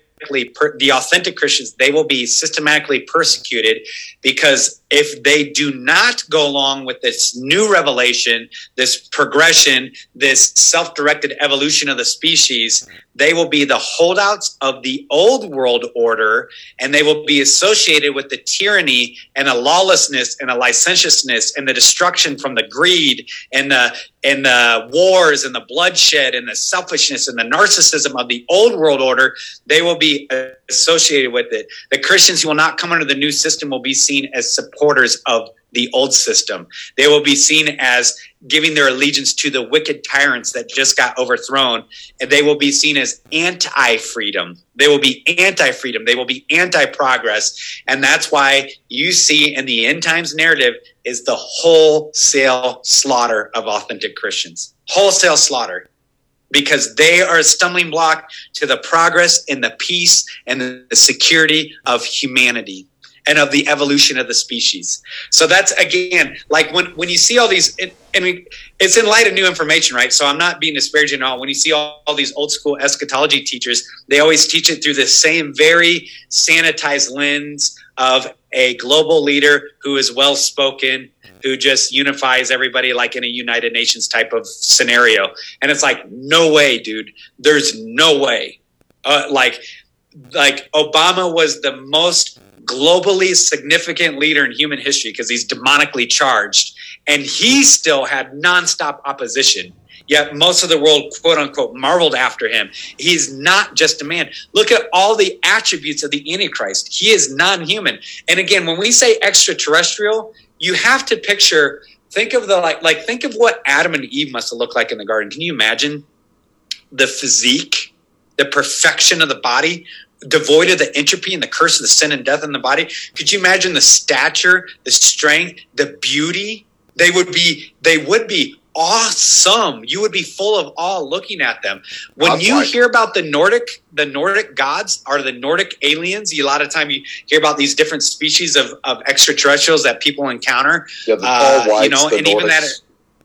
Speaker 13: per, the authentic Christians they will be systematically persecuted because if they do not go along with this new revelation, this progression, this self-directed evolution of the species, they will be the holdouts of the old world order and they will be associated with the tyranny and the lawlessness and the licentiousness and the destruction from the greed and the and the wars and the bloodshed and the selfishness and the narcissism of the old world order. They will be associated with it. The christians who will not come under the new system will be seen as supporters of the old system. They will be seen as giving their allegiance to the wicked tyrants that just got overthrown. And they will be seen as anti-freedom. They will be anti-freedom. They will be anti-progress. And that's why you see in the end times narrative is the wholesale slaughter of authentic christians. Wholesale slaughter. Because they are a stumbling block to the progress and the peace and the security of humanity and of the evolution of the species. So that's again like when when you see all these. I mean, it's in light of new information, right? So I'm not being disparaging at all. When you see all, all these old school eschatology teachers, they always teach it through the same very sanitized lens of a global leader who is well spoken, who just unifies everybody like in a United Nations type of scenario. And it's like, no way, dude. There's no way. Uh, like, like Obama was the most globally significant leader in human history because he's demonically charged, and he still had nonstop opposition. Yet most of the world, quote unquote, marveled after him. He's not just a man. Look at all the attributes of the Antichrist. He is non human. And again, when we say extraterrestrial, you have to picture, think of the like, like, think of what Adam and Eve must have looked like in the garden. Can you imagine the physique, the perfection of the body? devoid of the entropy and the curse of the sin and death in the body. Could you imagine the stature the strength the beauty? They would be they would be awesome. You would be full of awe looking at them. When
Speaker 14: I'm
Speaker 13: you hear about the nordic the nordic gods are the nordic aliens you, a lot of time you hear about these different species of, of extraterrestrials that people encounter.
Speaker 14: Yeah, the
Speaker 13: uh,
Speaker 14: tall whites,
Speaker 13: you know and even that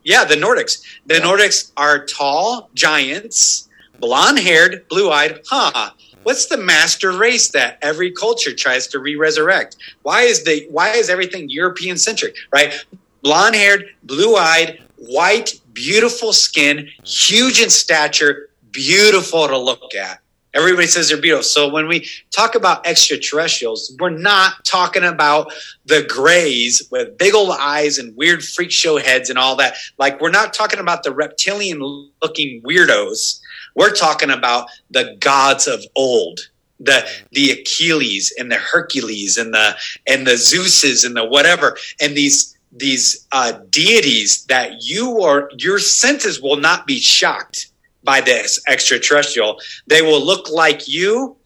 Speaker 13: yeah the nordics. The nordics are tall giants blonde haired blue eyed huh what's the master race that every culture tries to re-resurrect? Why is the why is everything european centric right? Blonde haired blue eyed white beautiful skin huge in stature beautiful to look at. Everybody says they're beautiful. So when we talk about extraterrestrials we're not talking about the grays with big old eyes and weird freak show heads and all that. Like we're not talking about the reptilian looking weirdos we're talking about the gods of old, the the Achilles and the Hercules and the and the Zeuses and the whatever, and these these uh, deities that you are your senses will not be shocked by this extraterrestrial. They will look like you,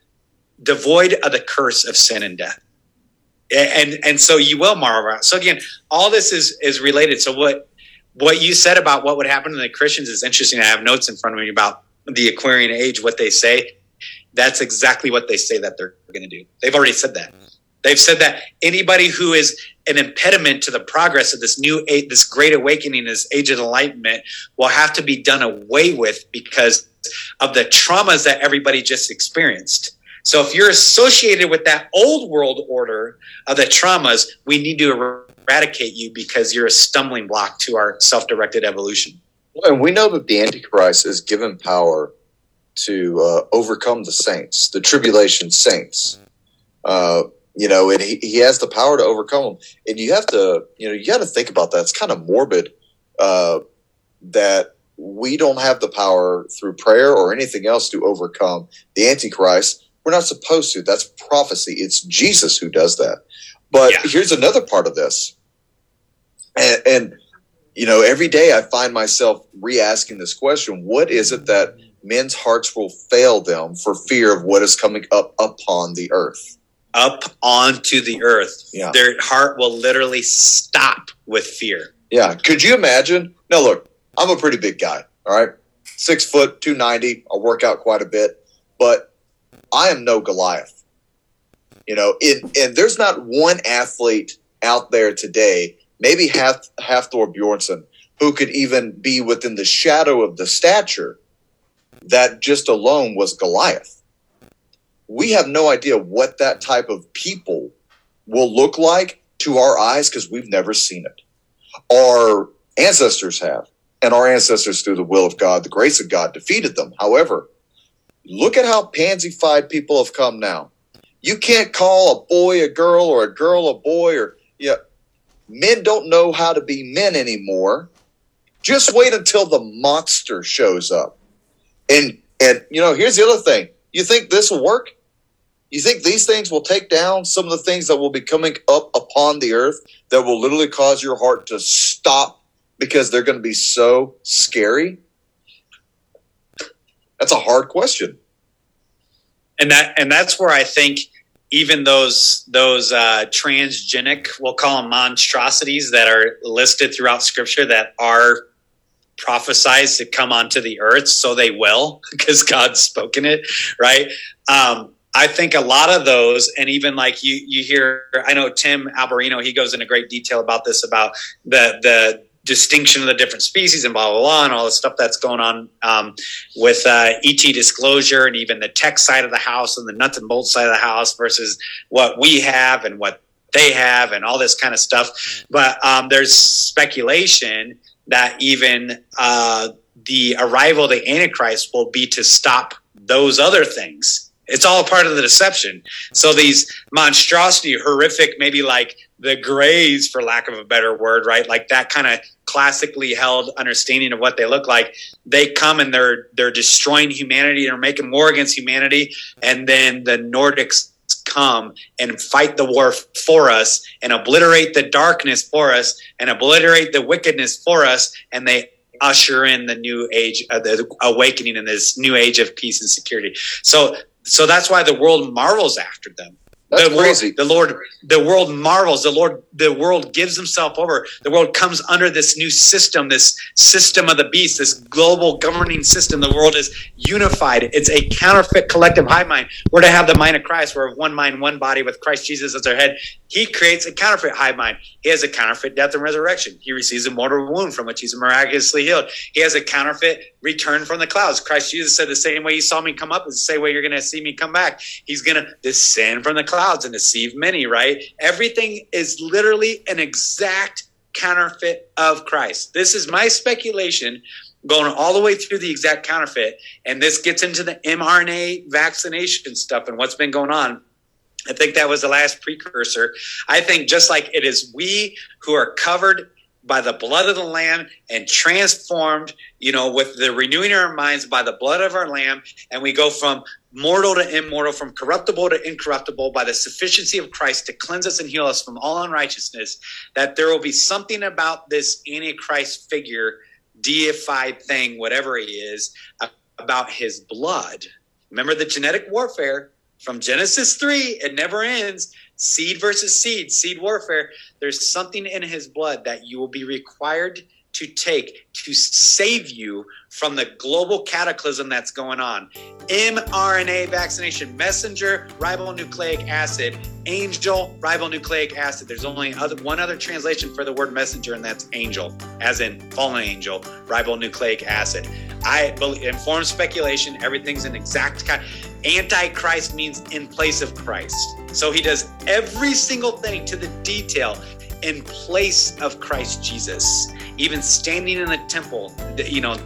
Speaker 13: devoid of the curse of sin and death. And and so you will marvel. So again, all this is is related. So what what you said about what would happen to the Christians is interesting. I have notes in front of me about the Aquarian age, what they say. That's exactly what they say that they're going to do. They've already said that. They've said that anybody who is an impediment to the progress of this new this great awakening, this age of enlightenment, will have to be done away with because of the traumas that everybody just experienced. So if you're associated with that old world order of the traumas, we need to eradicate you because you're a stumbling block to our self-directed evolution.
Speaker 14: And we know that the Antichrist is given power to uh, overcome the saints, the tribulation saints. Uh, you know, and he, he has the power to overcome them. And you have to, you know, you got to think about that. It's kind of morbid uh, that we don't have the power through prayer or anything else to overcome the Antichrist. We're not supposed to. That's prophecy. It's Jesus who does that. But yeah. here's another part of this. And, and, you know, every day I find myself re asking this question what is it that men's hearts will fail them for fear of what is coming up upon the earth?
Speaker 13: up onto the earth.
Speaker 14: Yeah.
Speaker 13: Their heart will literally stop with fear.
Speaker 14: Yeah. Could you imagine? Now, look, I'm a pretty big guy. All right. Six foot, 290. I work out quite a bit, but I am no Goliath. You know, it, and there's not one athlete out there today, maybe half Hafthor Bjornsson, who could even be within the shadow of the stature that just alone was Goliath we have no idea what that type of people will look like to our eyes because we've never seen it. Our ancestors have, and our ancestors, through the will of God, the grace of God, defeated them. However, look at how pansified people have come now. You can't call a boy a girl or a girl a boy or yeah. Men don't know how to be men anymore. Just wait until the monster shows up. And and you know, here's the other thing. You think this will work? You think these things will take down some of the things that will be coming up upon the earth that will literally cause your heart to stop because they're going to be so scary? That's a hard question.
Speaker 13: And that and that's where I think even those those uh, transgenic, we'll call them monstrosities that are listed throughout Scripture that are prophesied to come onto the earth, so they will because God's spoken it, right? Um, I think a lot of those, and even like you, you hear, I know Tim Alberino, he goes into great detail about this, about the the distinction of the different species and blah blah blah, and all the stuff that's going on um, with uh, ET disclosure, and even the tech side of the house and the nuts and bolts side of the house versus what we have and what they have, and all this kind of stuff. But um, there's speculation that even uh, the arrival of the Antichrist will be to stop those other things it's all part of the deception. So these monstrosity, horrific, maybe like the grays, for lack of a better word, right? Like that kind of classically held understanding of what they look like. They come and they're they're destroying humanity. They're making war against humanity, and then the Nordics come and fight the war for us and obliterate the darkness for us and obliterate the wickedness for us, and they usher in the new age, uh, the awakening in this new age of peace and security. So so that's why the world marvels after them.
Speaker 14: That's
Speaker 13: the
Speaker 14: crazy.
Speaker 13: World, the Lord, the world marvels. The Lord, the world gives himself over. The world comes under this new system, this system of the beast, this global governing system. The world is unified. It's a counterfeit collective high mind. We're to have the mind of Christ. We're of one mind, one body with Christ Jesus as our head. He creates a counterfeit high mind. He has a counterfeit death and resurrection. He receives a mortal wound from which he's miraculously healed. He has a counterfeit return from the clouds. Christ Jesus said, The same way you saw me come up is the same way you're going to see me come back. He's going to descend from the clouds and deceive many, right? Everything is literally an exact counterfeit of Christ. This is my speculation going all the way through the exact counterfeit. And this gets into the mRNA vaccination stuff and what's been going on. I think that was the last precursor. I think just like it is we who are covered by the blood of the lamb and transformed, you know, with the renewing of our minds by the blood of our lamb. And we go from mortal to immortal, from corruptible to incorruptible by the sufficiency of Christ to cleanse us and heal us from all unrighteousness. That there will be something about this Antichrist figure, deified thing, whatever he is, about his blood. Remember the genetic warfare from Genesis 3, it never ends seed versus seed, seed warfare. There's something in his blood that you will be required to take to save you from the global cataclysm that's going on. mRNA vaccination, messenger ribonucleic acid, angel ribonucleic acid. There's only other, one other translation for the word messenger, and that's angel, as in fallen angel, ribonucleic acid. I believe informed speculation, everything's an exact kind. Antichrist means in place of Christ. So he does every single thing to the detail in place of Christ Jesus, even standing in the temple, you know,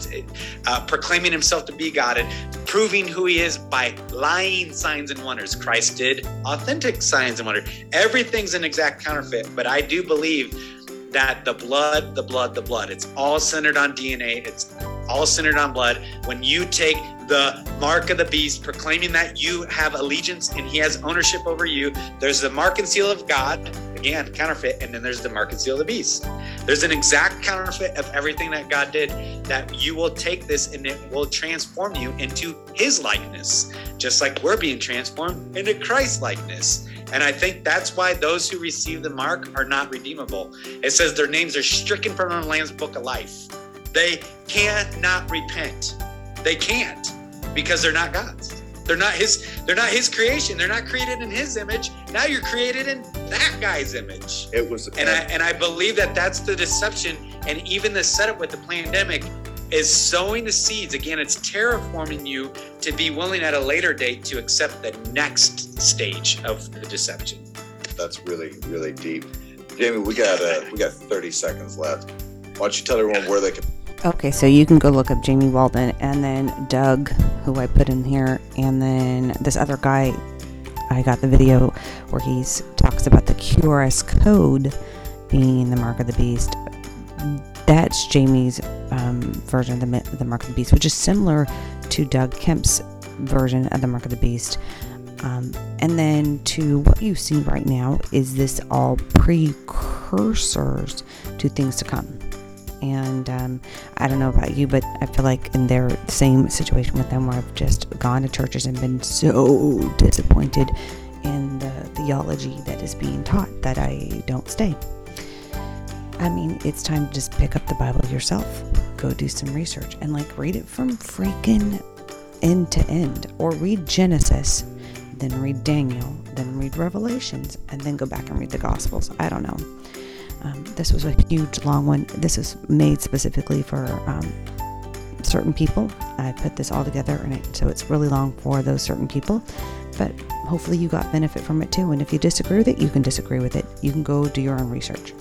Speaker 13: uh, proclaiming himself to be God and proving who he is by lying signs and wonders. Christ did authentic signs and wonders. Everything's an exact counterfeit, but I do believe that the blood, the blood, the blood, it's all centered on DNA. It's all centered on blood. When you take the mark of the beast, proclaiming that you have allegiance and he has ownership over you, there's the mark and seal of God, again, counterfeit, and then there's the mark and seal of the beast. There's an exact counterfeit of everything that God did that you will take this and it will transform you into his likeness, just like we're being transformed into Christ likeness. And I think that's why those who receive the mark are not redeemable. It says their names are stricken from the Lamb's book of life. They cannot repent. They can't because they're not God's. They're not his they're not his creation. They're not created in his image. Now you're created in that guy's image.
Speaker 14: It was
Speaker 13: And I and I believe that that's the deception and even the setup with the pandemic is sowing the seeds. Again, it's terraforming you to be willing at a later date to accept the next stage of the deception.
Speaker 14: That's really, really deep. Jamie, we got uh, we got 30 seconds left. Why don't you tell everyone where they can
Speaker 1: Okay, so you can go look up Jamie Walden and then Doug, who I put in here, and then this other guy. I got the video where he talks about the QRS code being the mark of the beast. That's Jamie's um, version of the, the mark of the beast, which is similar to Doug Hamp's version of the mark of the beast. Um, and then to what you see right now is this all precursors to things to come and um, I don't know about you, but I feel like in their same situation with them, where I've just gone to churches and been so disappointed in the theology that is being taught that I don't stay. I mean, it's time to just pick up the Bible yourself, go do some research, and like read it from freaking end to end, or read Genesis, then read Daniel, then read Revelations, and then go back and read the Gospels. I don't know. Um, this was a huge long one. This is made specifically for um, certain people. I put this all together, and it, so it's really long for those certain people. But hopefully, you got benefit from it too. And if you disagree with it, you can disagree with it. You can go do your own research.